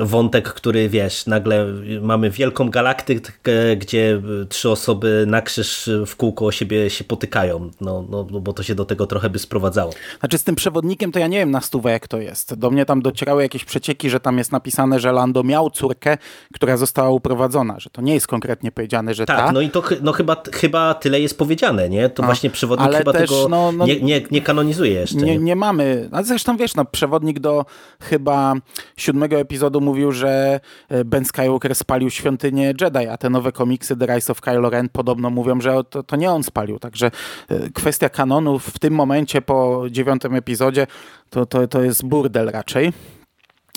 wątek, który wiesz, nagle mamy wielką galaktykę, gdzie trzy osoby na krzyż w kółko o siebie się potykają, no, no, no bo to się do tego trochę by sprowadzało. Znaczy z tym przewodnikiem to ja nie wiem na stówę jak to jest. Do mnie tam docierały jakieś przecieki, że tam jest napisane, że Lando miał córkę, która została uprowadzona, że to nie jest konkretnie powiedziane, że tak. Ta. no i to no chyba, chyba tyle jest powiedziane, nie? To A, właśnie przewodnik chyba też, tego no, no, nie, nie, nie kanonizuje jeszcze. Nie, nie, nie mamy, a zresztą wiesz, no przewodnik do chyba siódmego epizodu mówił, że e, Ben Skywalker spalił świątynię Jedi, a te nowe komiksy The Rise of Kylo Ren podobno mówią, że to, to nie on spalił. Także e, kwestia kanonów w tym momencie po dziewiątym epizodzie to, to, to jest burdel raczej.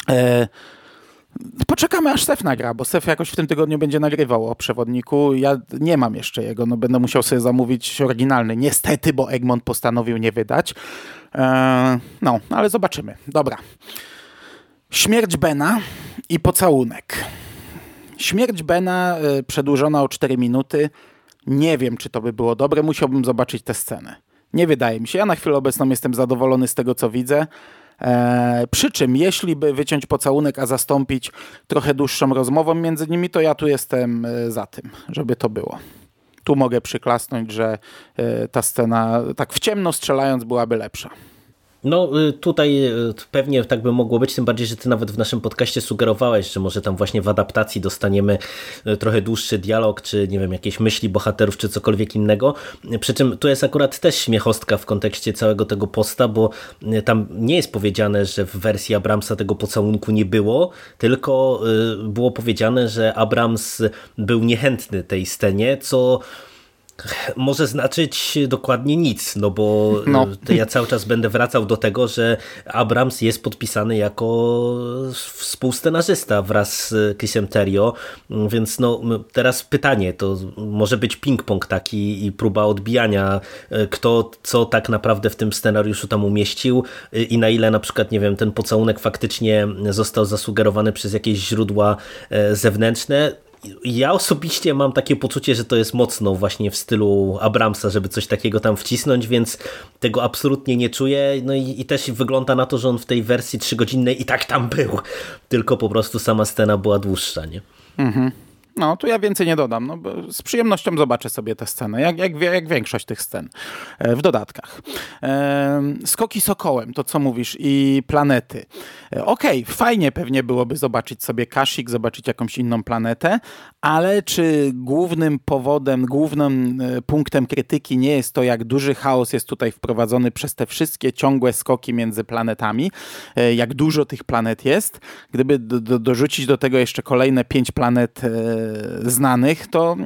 E Poczekamy aż Sef nagra, bo Sef jakoś w tym tygodniu będzie nagrywał o przewodniku. Ja nie mam jeszcze jego, no będę musiał sobie zamówić oryginalny. Niestety, bo Egmont postanowił nie wydać. Eee, no, ale zobaczymy. Dobra. Śmierć Bena i pocałunek. Śmierć Bena y, przedłużona o 4 minuty. Nie wiem, czy to by było dobre. Musiałbym zobaczyć tę scenę. Nie wydaje mi się. Ja na chwilę obecną jestem zadowolony z tego, co widzę. E, przy czym, jeśli by wyciąć pocałunek, a zastąpić trochę dłuższą rozmową między nimi, to ja tu jestem e, za tym, żeby to było. Tu mogę przyklasnąć, że e, ta scena, tak w ciemno strzelając, byłaby lepsza. No y, tutaj y, pewnie tak by mogło być, tym bardziej, że ty nawet w naszym podcaście sugerowałeś, że może tam właśnie w adaptacji dostaniemy y, trochę dłuższy dialog, czy nie wiem, jakieś myśli bohaterów, czy cokolwiek innego. Przy czym tu jest akurat też śmiechostka w kontekście całego tego posta, bo tam nie jest powiedziane, że w wersji Abramsa tego pocałunku nie było, tylko było powiedziane, że Abrams był niechętny tej scenie, co może znaczyć dokładnie nic, no bo no. ja cały czas będę wracał do tego, że Abrams jest podpisany jako współscenarzysta wraz z Chrisem Terrio, więc no teraz pytanie, to może być ping-pong taki i próba odbijania, e, kto co tak naprawdę w tym scenariuszu tam umieścił e, i na ile na przykład, nie wiem, ten pocałunek faktycznie został zasugerowany przez jakieś źródła e, zewnętrzne, ja osobiście mam takie poczucie, że to jest mocno właśnie w stylu Abramsa, żeby coś takiego tam wcisnąć, więc tego absolutnie nie czuję. No i, i też wygląda na to, że on w tej wersji trzygodzinnej i tak tam był, tylko po prostu sama scena była dłuższa, nie? Mhm. No, tu ja więcej nie dodam. No, z przyjemnością zobaczę sobie tę scenę, jak, jak, jak większość tych scen e, w dodatkach. E, skoki Sokołem, to co mówisz, i planety. Okej, okay, fajnie pewnie byłoby zobaczyć sobie Kashyyyk, zobaczyć jakąś inną planetę, ale czy głównym powodem, głównym e, punktem krytyki nie jest to, jak duży chaos jest tutaj wprowadzony przez te wszystkie ciągłe skoki między planetami, e, jak dużo tych planet jest. Gdyby do, do, dorzucić do tego jeszcze kolejne pięć planet e, znanych, to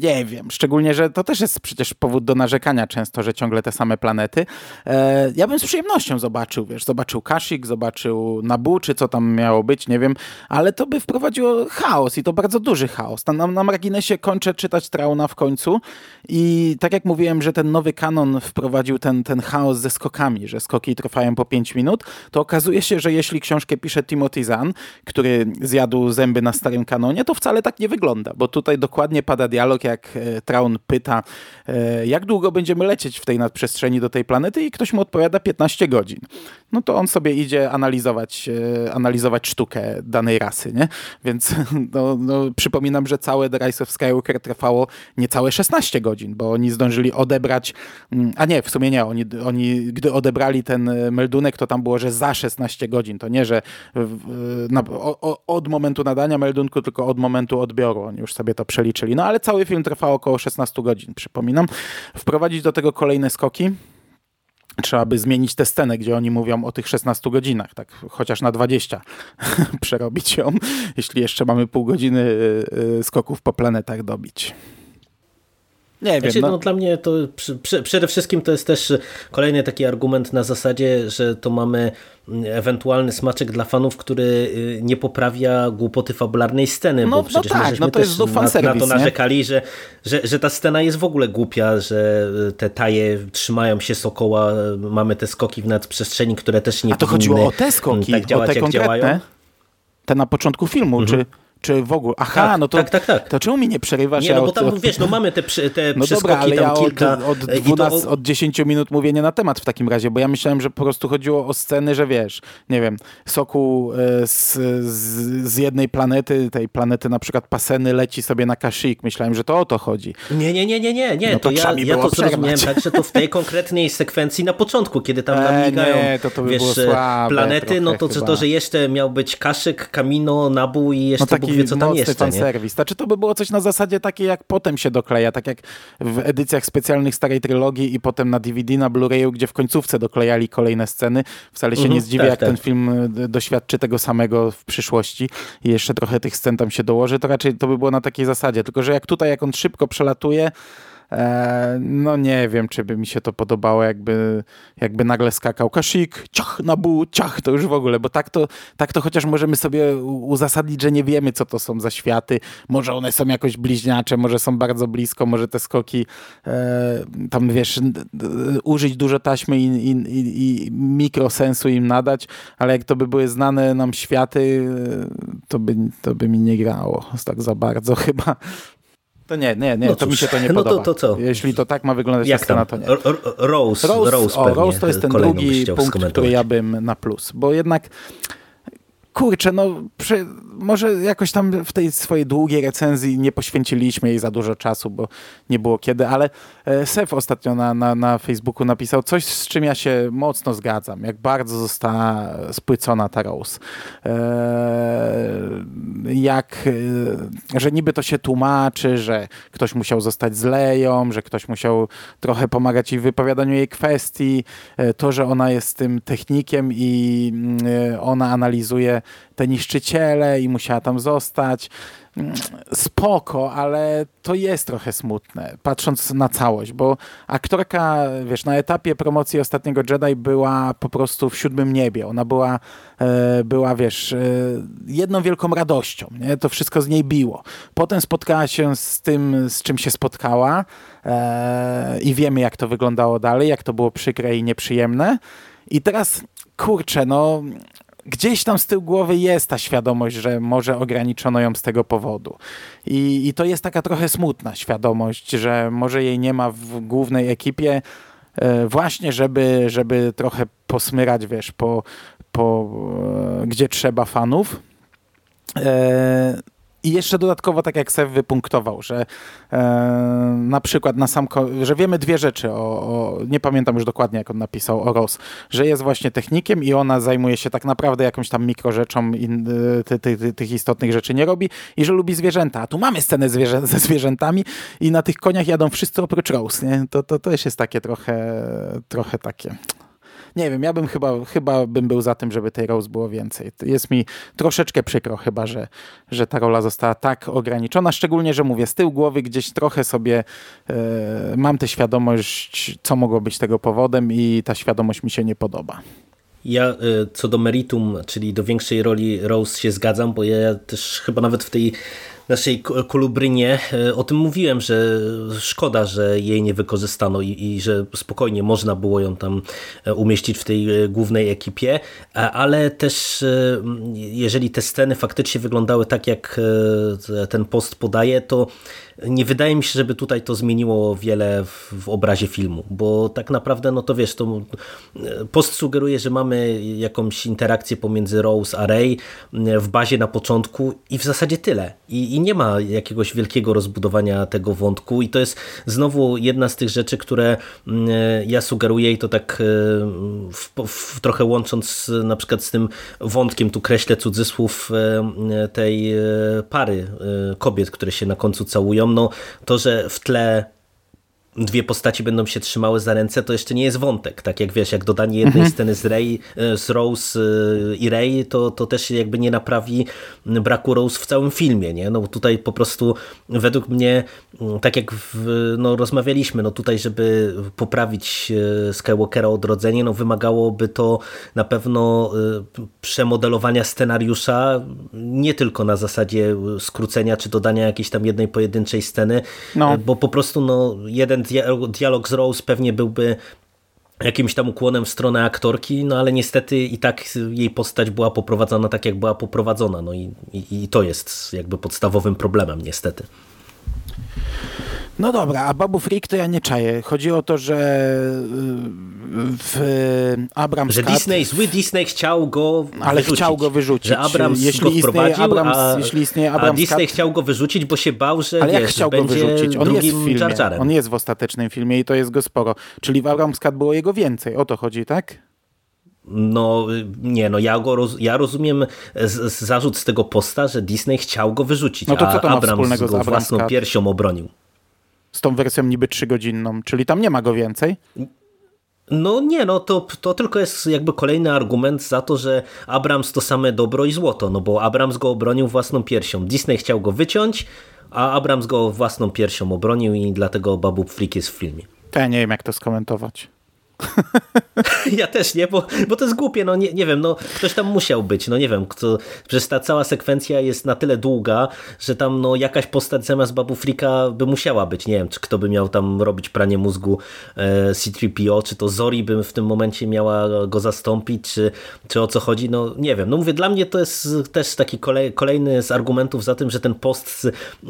nie wiem, szczególnie, że to też jest przecież powód do narzekania często, że ciągle te same planety. E, ja bym z przyjemnością zobaczył, wiesz, zobaczył Kashyyyk, zobaczył Nabu, czy co tam miało być, nie wiem, ale to by wprowadziło chaos i to bardzo duży chaos. Na, na marginesie kończę czytać Trauna w końcu i tak jak mówiłem, że ten nowy kanon wprowadził ten, ten chaos ze skokami, że skoki trwają po 5 minut, to okazuje się, że jeśli książkę pisze Timothy Zahn, który zjadł zęby na starym kanonie, to wcale tak nie wygląda, bo tutaj dokładnie pada dialog, jak e, Traun pyta, e, jak długo będziemy lecieć w tej nadprzestrzeni do tej planety i ktoś mu odpowiada 15 godzin. No to on sobie idzie analizować, e, analizować sztukę danej rasy, nie? Więc no, no, przypominam, że całe The Rise of Skywalker trwało niecałe 16 godzin, bo oni zdążyli odebrać, mm, a nie, w sumie nie, oni, oni gdy odebrali ten meldunek, to tam było, że za 16 godzin, to nie, że na, o, od momentu nadania meldunku, tylko od momentu odbioru, oni już sobie to przeliczyli. No ale cały film trwał około 16 godzin, przypominam. Wprowadzić do tego kolejne skoki. Trzeba by zmienić tę scenę, gdzie oni mówią o tych 16 godzinach, tak chociaż na 20 przerobić ją, jeśli jeszcze mamy pół godziny y, y, skoków po planetach dobić. Nie wiem. No. no. dla mnie to przy, przy, przede wszystkim to jest też kolejny taki argument na zasadzie, że to mamy ewentualny smaczek dla fanów, który y, nie poprawia głupoty fabularnej sceny, no, bo przecież no tak, no to jest też na, na, to narzekali, że, że, że ta scena jest w ogóle głupia, że te taje trzymają się sokoła, mamy te skoki w nadprzestrzeni, które też nie A to chodziło o te skoki, tak działać, o te konkretne? Działają. Te na początku filmu, mhm. czy czy w ogóle. Aha, tak, no to, tak, tak, tak. to czemu mi nie przerywasz? Nie, no bo tam, od, wiesz, no mamy te, te no dobra, ale ja kilka. Od, od, 12, to... od 10 minut mówię nie na temat w takim razie, bo ja myślałem, że po prostu chodziło o sceny, że wiesz, nie wiem, soku e, z, z, z jednej planety, tej planety na przykład Paseny leci sobie na Kashyyyk. Myślałem, że to o to chodzi. Nie, nie, nie, nie, nie, nie. No to, to ja, ja to zrozumiałem tak, że to w tej konkretnej sekwencji na początku, kiedy tam e, migają nie, to to by wiesz, planety, no to, chyba. to, że jeszcze miał być Kaszyk, Kamino, Nabu i jeszcze no Bóg wie co tam jeszcze serwis. Znaczy to by było coś na zasadzie takiej, jak potem się dokleja, tak jak w edycjach specjalnych starej trylogii i potem na DVD, na Blu-rayu, gdzie w końcówce doklejali kolejne sceny. Wcale się mhm, nie zdziwię, tak, jak tak. ten film e, doświadczy tego samego w przyszłości i jeszcze trochę tych scen tam się dołoży, to raczej to by było na takiej zasadzie. Tylko, że jak tutaj, jak on szybko przelatuje, no nie wiem, czy by mi się to podobało, jakby, jakby nagle skakał Kashyyyk, ciach, Nabu, ciach, to już w ogóle, bo tak to, tak to chociaż możemy sobie uzasadnić, że nie wiemy, co to są za światy. Może one są jakoś bliźniacze, może są bardzo blisko, może te skoki e, tam, wiesz, użyć dużo taśmy i, i, i, i mikrosensu im nadać, ale jak to by były znane nam światy, e, to by, to by mi nie grało tak za bardzo chyba. To nie, nie, nie, no to mi się to nie podoba. No to, to co? Jeśli to tak ma wyglądać Jak scena, to nie. Rose, Rose, Rose, o, Rose to jest ten drugi punkt, który ja bym na plus, bo jednak kurczę, no przy, może jakoś tam w tej swojej długiej recenzji nie poświęciliśmy jej za dużo czasu, bo nie było kiedy, ale e, Sef ostatnio na, na, na Facebooku napisał coś, z czym ja się mocno zgadzam, jak bardzo została spłycona ta Rose. Eee, jak, e, że niby to się tłumaczy, że ktoś musiał zostać z Leją, że ktoś musiał trochę pomagać jej w wypowiadaniu jej kwestii, e, to, że ona jest tym technikiem i mm, ona analizuje te niszczyciele i musiała tam zostać. Mm, spoko, ale to jest trochę smutne, patrząc na całość, bo aktorka, wiesz, na etapie promocji ostatniego Jedi była po prostu w siódmym niebie. Ona była, e, była wiesz, e, jedną wielką radością, nie? To wszystko z niej biło. Potem spotkała się z tym, z czym się spotkała e, i wiemy, jak to wyglądało dalej, jak to było przykre i nieprzyjemne. I teraz, kurczę, no gdzieś tam z tyłu głowy jest ta świadomość, że może ograniczono ją z tego powodu. I, I to jest taka trochę smutna świadomość, że może jej nie ma w głównej ekipie, e, właśnie żeby, żeby trochę posmyrać, wiesz, po, po e, gdzie trzeba fanów. I jeszcze dodatkowo, tak jak Sev wypunktował, że e, na przykład na sam, że wiemy dwie rzeczy o, o, nie pamiętam już dokładnie jak on napisał o Rose, że jest właśnie technikiem i ona zajmuje się tak naprawdę jakąś tam mikrorzeczą i e, ty, ty, ty, tych istotnych rzeczy nie robi i że lubi zwierzęta. A tu mamy scenę zwierzę, ze zwierzętami i na tych koniach jadą wszyscy oprócz Rose, nie? To, to, to też jest takie trochę, trochę takie nie wiem, ja bym chyba, chyba bym był za tym, żeby tej Rose było więcej. Jest mi troszeczkę przykro chyba, że, że ta rola została tak ograniczona, szczególnie, że mówię, z tyłu głowy gdzieś trochę sobie e, mam tę świadomość, co mogło być tego powodem i ta świadomość mi się nie podoba. Ja e, co do meritum, czyli do większej roli Rose się zgadzam, bo ja też chyba nawet w tej naszej kolubrynie. E, o tym mówiłem, że szkoda, że jej nie wykorzystano i, i, że spokojnie można było ją tam e, umieścić w tej e, głównej ekipie, ale też jeżeli te sceny faktycznie wyglądały tak, jak ten post podaje, to nie wydaje mi się, żeby tutaj to zmieniło wiele w, w, obrazie filmu, bo tak naprawdę, no to wiesz, to post sugeruje, że mamy jakąś interakcję pomiędzy Rose a Ray w bazie na początku i w zasadzie tyle. I, i nie ma jakiegoś wielkiego rozbudowania tego wątku i to jest znowu jedna z tych rzeczy, które ja sugeruję i to tak e, w, w, trochę łącząc na przykład z tym wątkiem, tu kreślę cudzysłów e, tej e, pary kobiet, które się na końcu całują, no to, że w tle dwie postaci będą się trzymały za ręce, to jeszcze nie jest wątek. Tak jak wiesz, jak dodanie jednej mhm. sceny z, Ray, e, z Rose e, i Ray, to, to też jakby nie naprawi braku Rose w całym filmie. Nie? No tutaj po prostu według mnie, mm, tak jak w, no, rozmawialiśmy, no tutaj, żeby poprawić e, Skywalkera odrodzenie, no wymagałoby to na pewno przemodelowania scenariusza, nie tylko na zasadzie skrócenia czy dodania jakiejś tam jednej pojedynczej sceny, no. bo po prostu no, jeden dialog z Rose pewnie byłby jakimś tam ukłonem w stronę aktorki, no ale niestety i tak jej postać była poprowadzona tak, jak była poprowadzona. No i, i, i to jest jakby podstawowym problemem niestety. No dobra, a Babu Freak to ja nie czaję. Chodzi o to, że y, w Abrams Że Disney, zły Disney chciał go Ale wyrzucić. chciał go wyrzucić. Że Abrams jeśli go wprowadził, Abrams, a, jeśli istnieje Abrams a Disney Cut... chciał go wyrzucić, bo się bał, że Ale wiesz, jak chciał go wyrzucić? On jest w filmie. Jar Jarem. On jest w ostatecznym filmie i to jest go sporo. Czyli w Abrams Cut było jego więcej. O to chodzi, tak? No nie, no ja, go roz, ja rozumiem z, z zarzut z tego posta, że Disney chciał go wyrzucić, no to co to a Abrams go własną Cut? piersią obronił z tą wersją niby trzygodzinną, czyli tam nie ma go więcej? No nie, no to, to tylko jest jakby kolejny argument za to, że Abrams to same dobro i złoto, no bo Abrams go obronił własną piersią. Disney chciał go wyciąć, a Abrams go własną piersią obronił i dlatego Babu Flick jest w filmie. To ja nie wiem, jak to skomentować. Ja też nie, bo, bo to jest głupie, no nie, nie wiem, no ktoś tam musiał być, no nie wiem, kto, przecież ta cała sekwencja jest na tyle długa, że tam no jakaś postać zamiast Babu Frika by musiała być, nie wiem, czy kto by miał tam robić pranie mózgu e, C-3PO, czy to Zori by w tym momencie miała go zastąpić, czy, czy o co chodzi, no nie wiem, no mówię, dla mnie to jest też taki kolej, kolejny z argumentów za tym, że ten post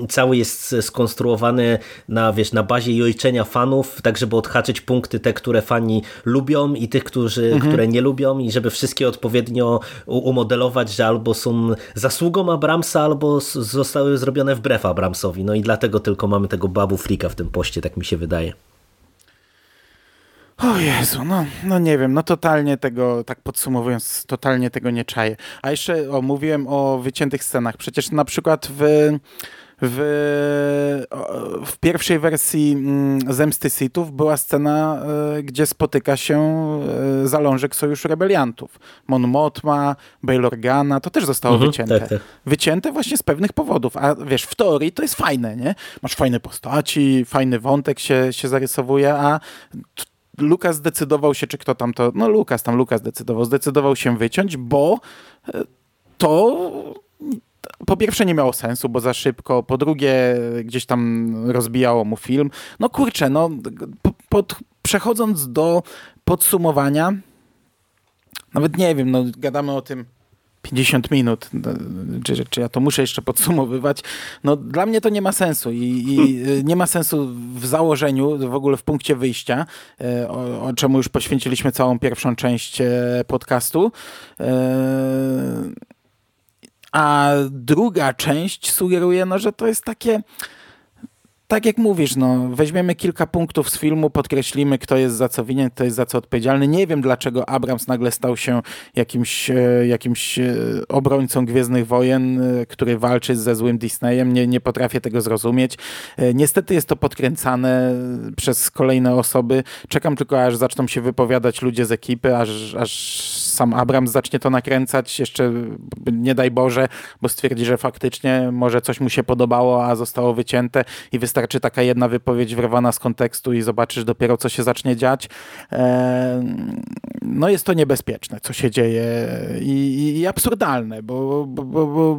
cały jest skonstruowany na, wiesz, na bazie jojczenia fanów, tak żeby odhaczyć punkty te, które fani lubią i tych, którzy, mhm. które nie lubią i żeby wszystkie odpowiednio umodelować, że albo są zasługą Abramsa, albo zostały zrobione wbrew Abramsowi. No i dlatego tylko mamy tego babu frika w tym poście, tak mi się wydaje. O Jezu, no, no nie wiem, no totalnie tego, tak podsumowując, totalnie tego nie czaję. A jeszcze o, mówiłem o wyciętych scenach. Przecież na przykład w w, w pierwszej wersji mm, Zemsty Sithów była scena, e, gdzie spotyka się e, zalążek Sojuszu Rebeliantów. Mon Mothma, Bail Organa, to też zostało mhm, wycięte. Tak, tak. Wycięte właśnie z pewnych powodów, a wiesz, w teorii to jest fajne, nie? Masz fajne postaci, fajny wątek się, się zarysowuje, a Lukas zdecydował się, czy kto tam to, no Lukas tam, Lukas zdecydował, zdecydował się wyciąć, bo e, to po pierwsze nie miało sensu, bo za szybko, po drugie gdzieś tam rozbijało mu film. No kurczę, no pod, przechodząc do podsumowania, nawet nie wiem, no gadamy o tym 50 minut, czy, czy ja to muszę jeszcze podsumowywać, no dla mnie to nie ma sensu i, i nie ma sensu w założeniu, w ogóle w punkcie wyjścia, e, o, o czemu już poświęciliśmy całą pierwszą część e, podcastu. A druga część sugeruje, no, że to jest takie tak jak mówisz, no, weźmiemy kilka punktów z filmu, podkreślimy, kto jest za co winien, kto jest za co odpowiedzialny. Nie wiem, dlaczego Abrams nagle stał się jakimś, e, jakimś e, obrońcą Gwiezdnych Wojen, e, który walczy ze złym Disneyem. Nie, nie potrafię tego zrozumieć. Niestety jest to podkręcane przez kolejne osoby. Czekam tylko, aż zaczną się wypowiadać ludzie z ekipy, aż, aż sam Abrams zacznie to nakręcać, jeszcze nie daj Boże, bo stwierdzi, że faktycznie może coś mu się podobało, a zostało wycięte i wystarczy taka jedna wypowiedź wyrwana z kontekstu i zobaczysz dopiero, co się zacznie dziać. E, no jest to niebezpieczne, co się dzieje i, i absurdalne, bo, bo, bo, bo,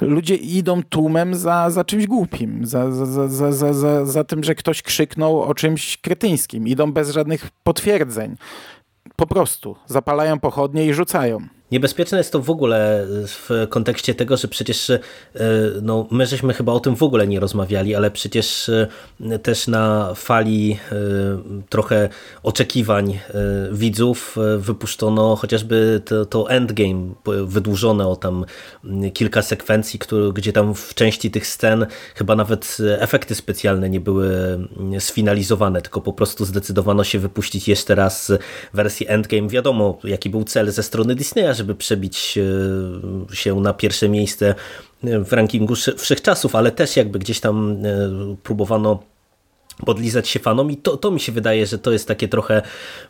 ludzie idą tłumem za, za czymś głupim, za, za, za, za, za, za tym, że ktoś krzyknął o czymś kretyńskim. Idą bez żadnych potwierdzeń po prostu zapalają pochodnie i rzucają. Niebezpieczne jest to w ogóle w kontekście tego, że przecież e, no, my żeśmy chyba o tym w ogóle nie rozmawiali, ale przecież e, też na fali e, trochę oczekiwań widzów wypuszczono chociażby to, to endgame wydłużone o tam kilka sekwencji, gdzie tam w części tych scen chyba nawet efekty specjalne nie były sfinalizowane, tylko po prostu zdecydowano się wypuścić jeszcze raz wersję endgame. Wiadomo, jaki był cel ze strony Disneya, żeby przebić e, się na pierwsze miejsce w rankingu wszechczasów, ale też jakby gdzieś tam e, próbowano podlizać się fanom i to, to mi się wydaje, że to jest takie trochę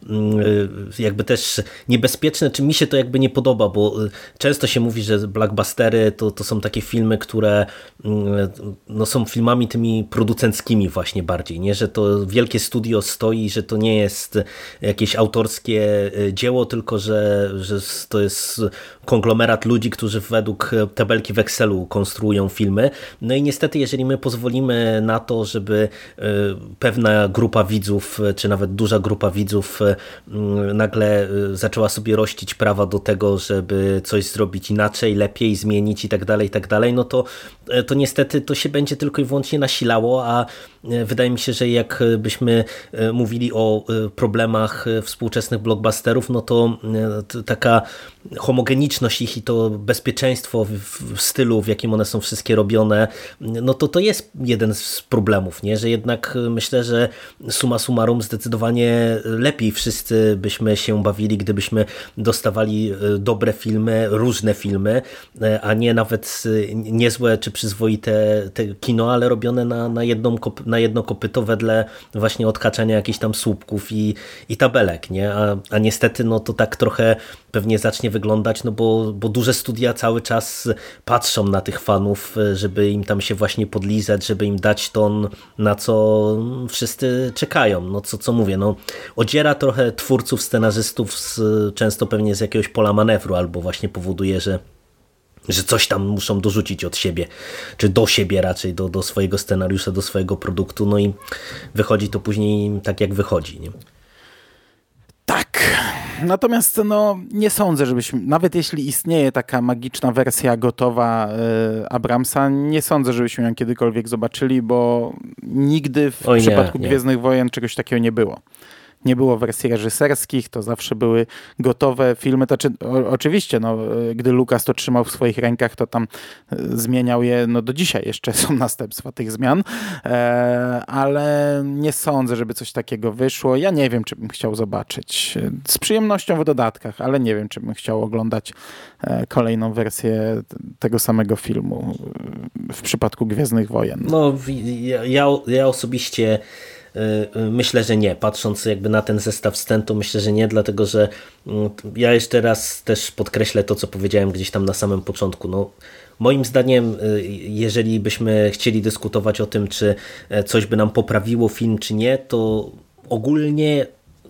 mm, y, jakby też niebezpieczne, czy mi się to jakby nie podoba, bo y, często się mówi, że blockbustery to, to są takie filmy, które mm, no, są filmami tymi producenckimi właśnie bardziej, nie? że to wielkie studio stoi, że to nie jest jakieś autorskie y, dzieło, tylko że, że to jest konglomerat ludzi, którzy według tabelki w Excelu konstruują filmy. No i niestety, jeżeli my pozwolimy na to, żeby pewna grupa widzów, czy nawet duża grupa widzów mm, nagle y, zaczęła sobie rościć prawa do tego, żeby coś zrobić inaczej, lepiej, zmienić i tak dalej, i tak dalej, no to, e, to niestety to się będzie tylko i wyłącznie nasilało, a e, wydaje mi się, że jak byśmy e, mówili o problemach współczesnych blockbusterów, no to taka homogeniczność ich i to bezpieczeństwo w stylu, w jakim one są wszystkie robione, no to to jest jeden z problemów, nie? że jednak myślę, że suma summarum zdecydowanie lepiej wszyscy byśmy się bawili, gdybyśmy dostawali e, dobre filmy, różne filmy, e, a nie nawet e, niezłe czy przyzwoite te kino, ale robione na, na, jedną, na jedno kopyto wedle właśnie odkaczania jakichś tam słupków i, i tabelek, nie? A, a niestety no to tak trochę pewnie zacznie wyglądać, no bo, bo duże studia cały czas patrzą na tych fanów, żeby im tam się właśnie podlizać, żeby im dać ton, na co wszyscy czekają. No co, co mówię, no odziera trochę twórców, scenarzystów z, często pewnie z jakiegoś pola manewru, albo właśnie powoduje, że że coś tam muszą dorzucić od siebie, czy do siebie raczej, do, do swojego scenariusza, do swojego produktu, no i wychodzi to później tak, jak wychodzi. Nie? Tak. Natomiast no, nie sądzę, żebyśmy, nawet jeśli istnieje taka magiczna wersja gotowa y, Abramsa, nie sądzę, żebyśmy ją kiedykolwiek zobaczyli, bo nigdy w Oj, przypadku nie, Gwiezdnych Wojen czegoś takiego nie było nie było wersji reżyserskich, to zawsze były gotowe filmy. O, oczywiście, no, gdy Lukas to trzymał w swoich rękach, to tam e, zmieniał je, no do dzisiaj jeszcze są następstwa tych zmian, e, ale nie sądzę, żeby coś takiego wyszło. Ja nie wiem, czy bym chciał zobaczyć. Z przyjemnością w dodatkach, ale nie wiem, czy bym chciał oglądać e, kolejną wersję tego samego filmu e, w przypadku Gwiezdnych Wojen. No, ja, ja osobiście Y, y, myślę, że nie. Patrząc jakby na ten zestaw stętu, myślę, że nie, dlatego że mm, ja jeszcze raz też podkreślę to, co powiedziałem gdzieś tam na samym początku. No, moim zdaniem, y, jeżeli byśmy chcieli dyskutować o tym, czy e, coś by nam poprawiło film, czy nie, to ogólnie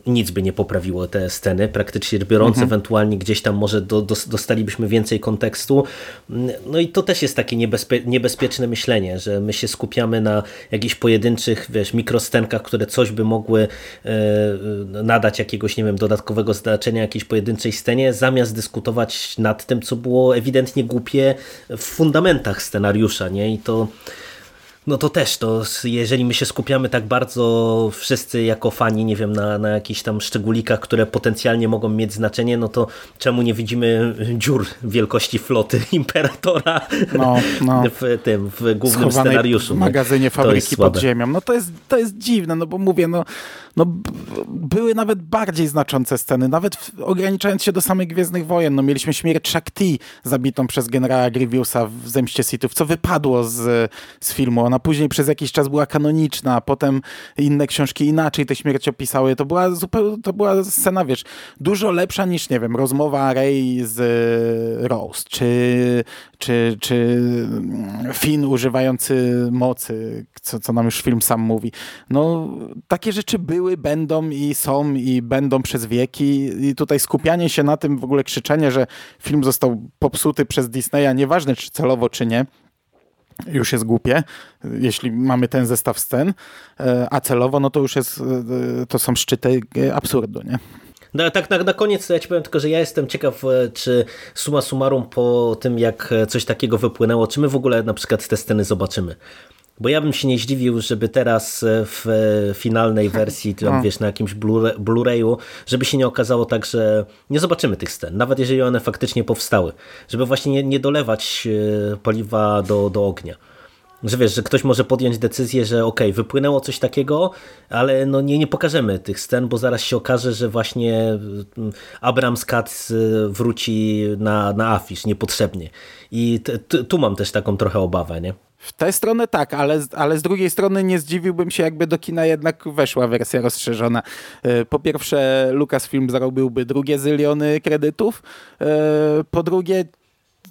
nic by nie poprawiło te sceny, praktycznie biorąc, Mhm. ewentualnie gdzieś tam może do, do, dostalibyśmy więcej kontekstu. No i to też jest takie niebezpie, niebezpieczne myślenie, że my się skupiamy na jakichś pojedynczych, wiesz, mikroscenkach, które coś by mogły e, nadać jakiegoś, nie wiem, dodatkowego znaczenia jakiejś pojedynczej scenie, zamiast dyskutować nad tym, co było ewidentnie głupie w fundamentach scenariusza, nie? I to no to też, to jeżeli my się skupiamy tak bardzo wszyscy jako fani, nie wiem, na, na jakichś tam szczególikach, które potencjalnie mogą mieć znaczenie, no to czemu nie widzimy dziur wielkości floty Imperatora No, no. w tym, w głównym schowanej scenariuszu. w nie? magazynie fabryki pod ziemią. No to jest, to jest dziwne, no bo mówię, no, no były nawet bardziej znaczące sceny, nawet w, ograniczając się do samych Gwiezdnych Wojen. No mieliśmy śmierć Shakti zabitą przez generała Grievousa w Zemście Sithów, co wypadło z, z filmu. Ona później przez jakiś czas była kanoniczna, a potem inne książki inaczej tę śmierć opisały. To była zupełnie, to była scena, wiesz, dużo lepsza niż, nie wiem, rozmowa Rey z e, Rose, czy, czy, czy mm, Finn używający mocy, co, co nam już film sam mówi. No, takie rzeczy były, będą i są i będą przez wieki i tutaj skupianie się na tym, w ogóle krzyczenie, że film został popsuty przez Disneya, nieważne czy celowo, czy nie, już jest głupie, jeśli mamy ten zestaw scen, e, a celowo, no to już jest, e, to są szczyty e, absurdu, nie? No tak na, na koniec ja ci powiem tylko, że ja jestem ciekaw, czy suma summarum po tym, jak coś takiego wypłynęło, czy my w ogóle na przykład te sceny zobaczymy. Bo ja bym się nie zdziwił, żeby teraz e, w e, finalnej wersji, tam, No. wiesz, na jakimś Blu- Blu-rayu, żeby się nie okazało tak, że nie zobaczymy tych scen, nawet jeżeli one faktycznie powstały. Żeby właśnie nie, nie dolewać e, paliwa do, do ognia. Że wiesz, że ktoś może podjąć decyzję, że okej, wypłynęło coś takiego, ale no nie, nie pokażemy tych scen, bo zaraz się okaże, że właśnie mm, Abrams y, wróci na, na afisz niepotrzebnie. I t, t, tu mam też taką trochę obawę, nie? W tę stronę tak, ale, ale z drugiej strony nie zdziwiłbym się, jakby do kina jednak weszła wersja rozszerzona. E, Po pierwsze, Lucasfilm zarobiłby drugie zyliony kredytów. E, Po drugie,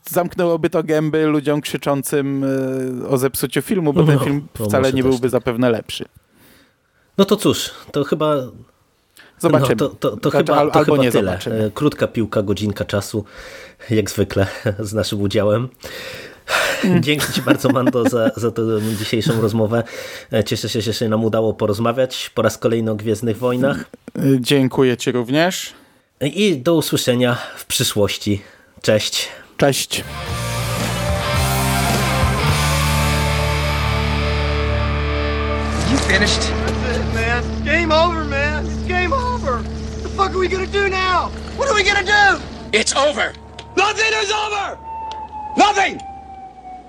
zamknęłoby to gęby ludziom krzyczącym e, o zepsuciu filmu, bo ten No, film to wcale nie byłby tak. zapewne lepszy. No to cóż, to chyba Zobaczymy. No, to, to, to Znaczy, chyba, al- to albo chyba nie tyle. zobaczymy. Krótka piłka, godzinka czasu, jak zwykle z naszym udziałem. Dzięki Ci bardzo, Mando, za, za tę dzisiejszą rozmowę. E, Cieszę się, że się nam udało porozmawiać po raz kolejny o Gwiezdnych Wojnach. E, Dziękuję Ci również. I do usłyszenia w przyszłości. Cześć. Cześć. You finished? That's it, man. Game over, man. It's game over. What the fuck are we gonna do now? What are we gonna do? It's over. Nothing is over! Nothing!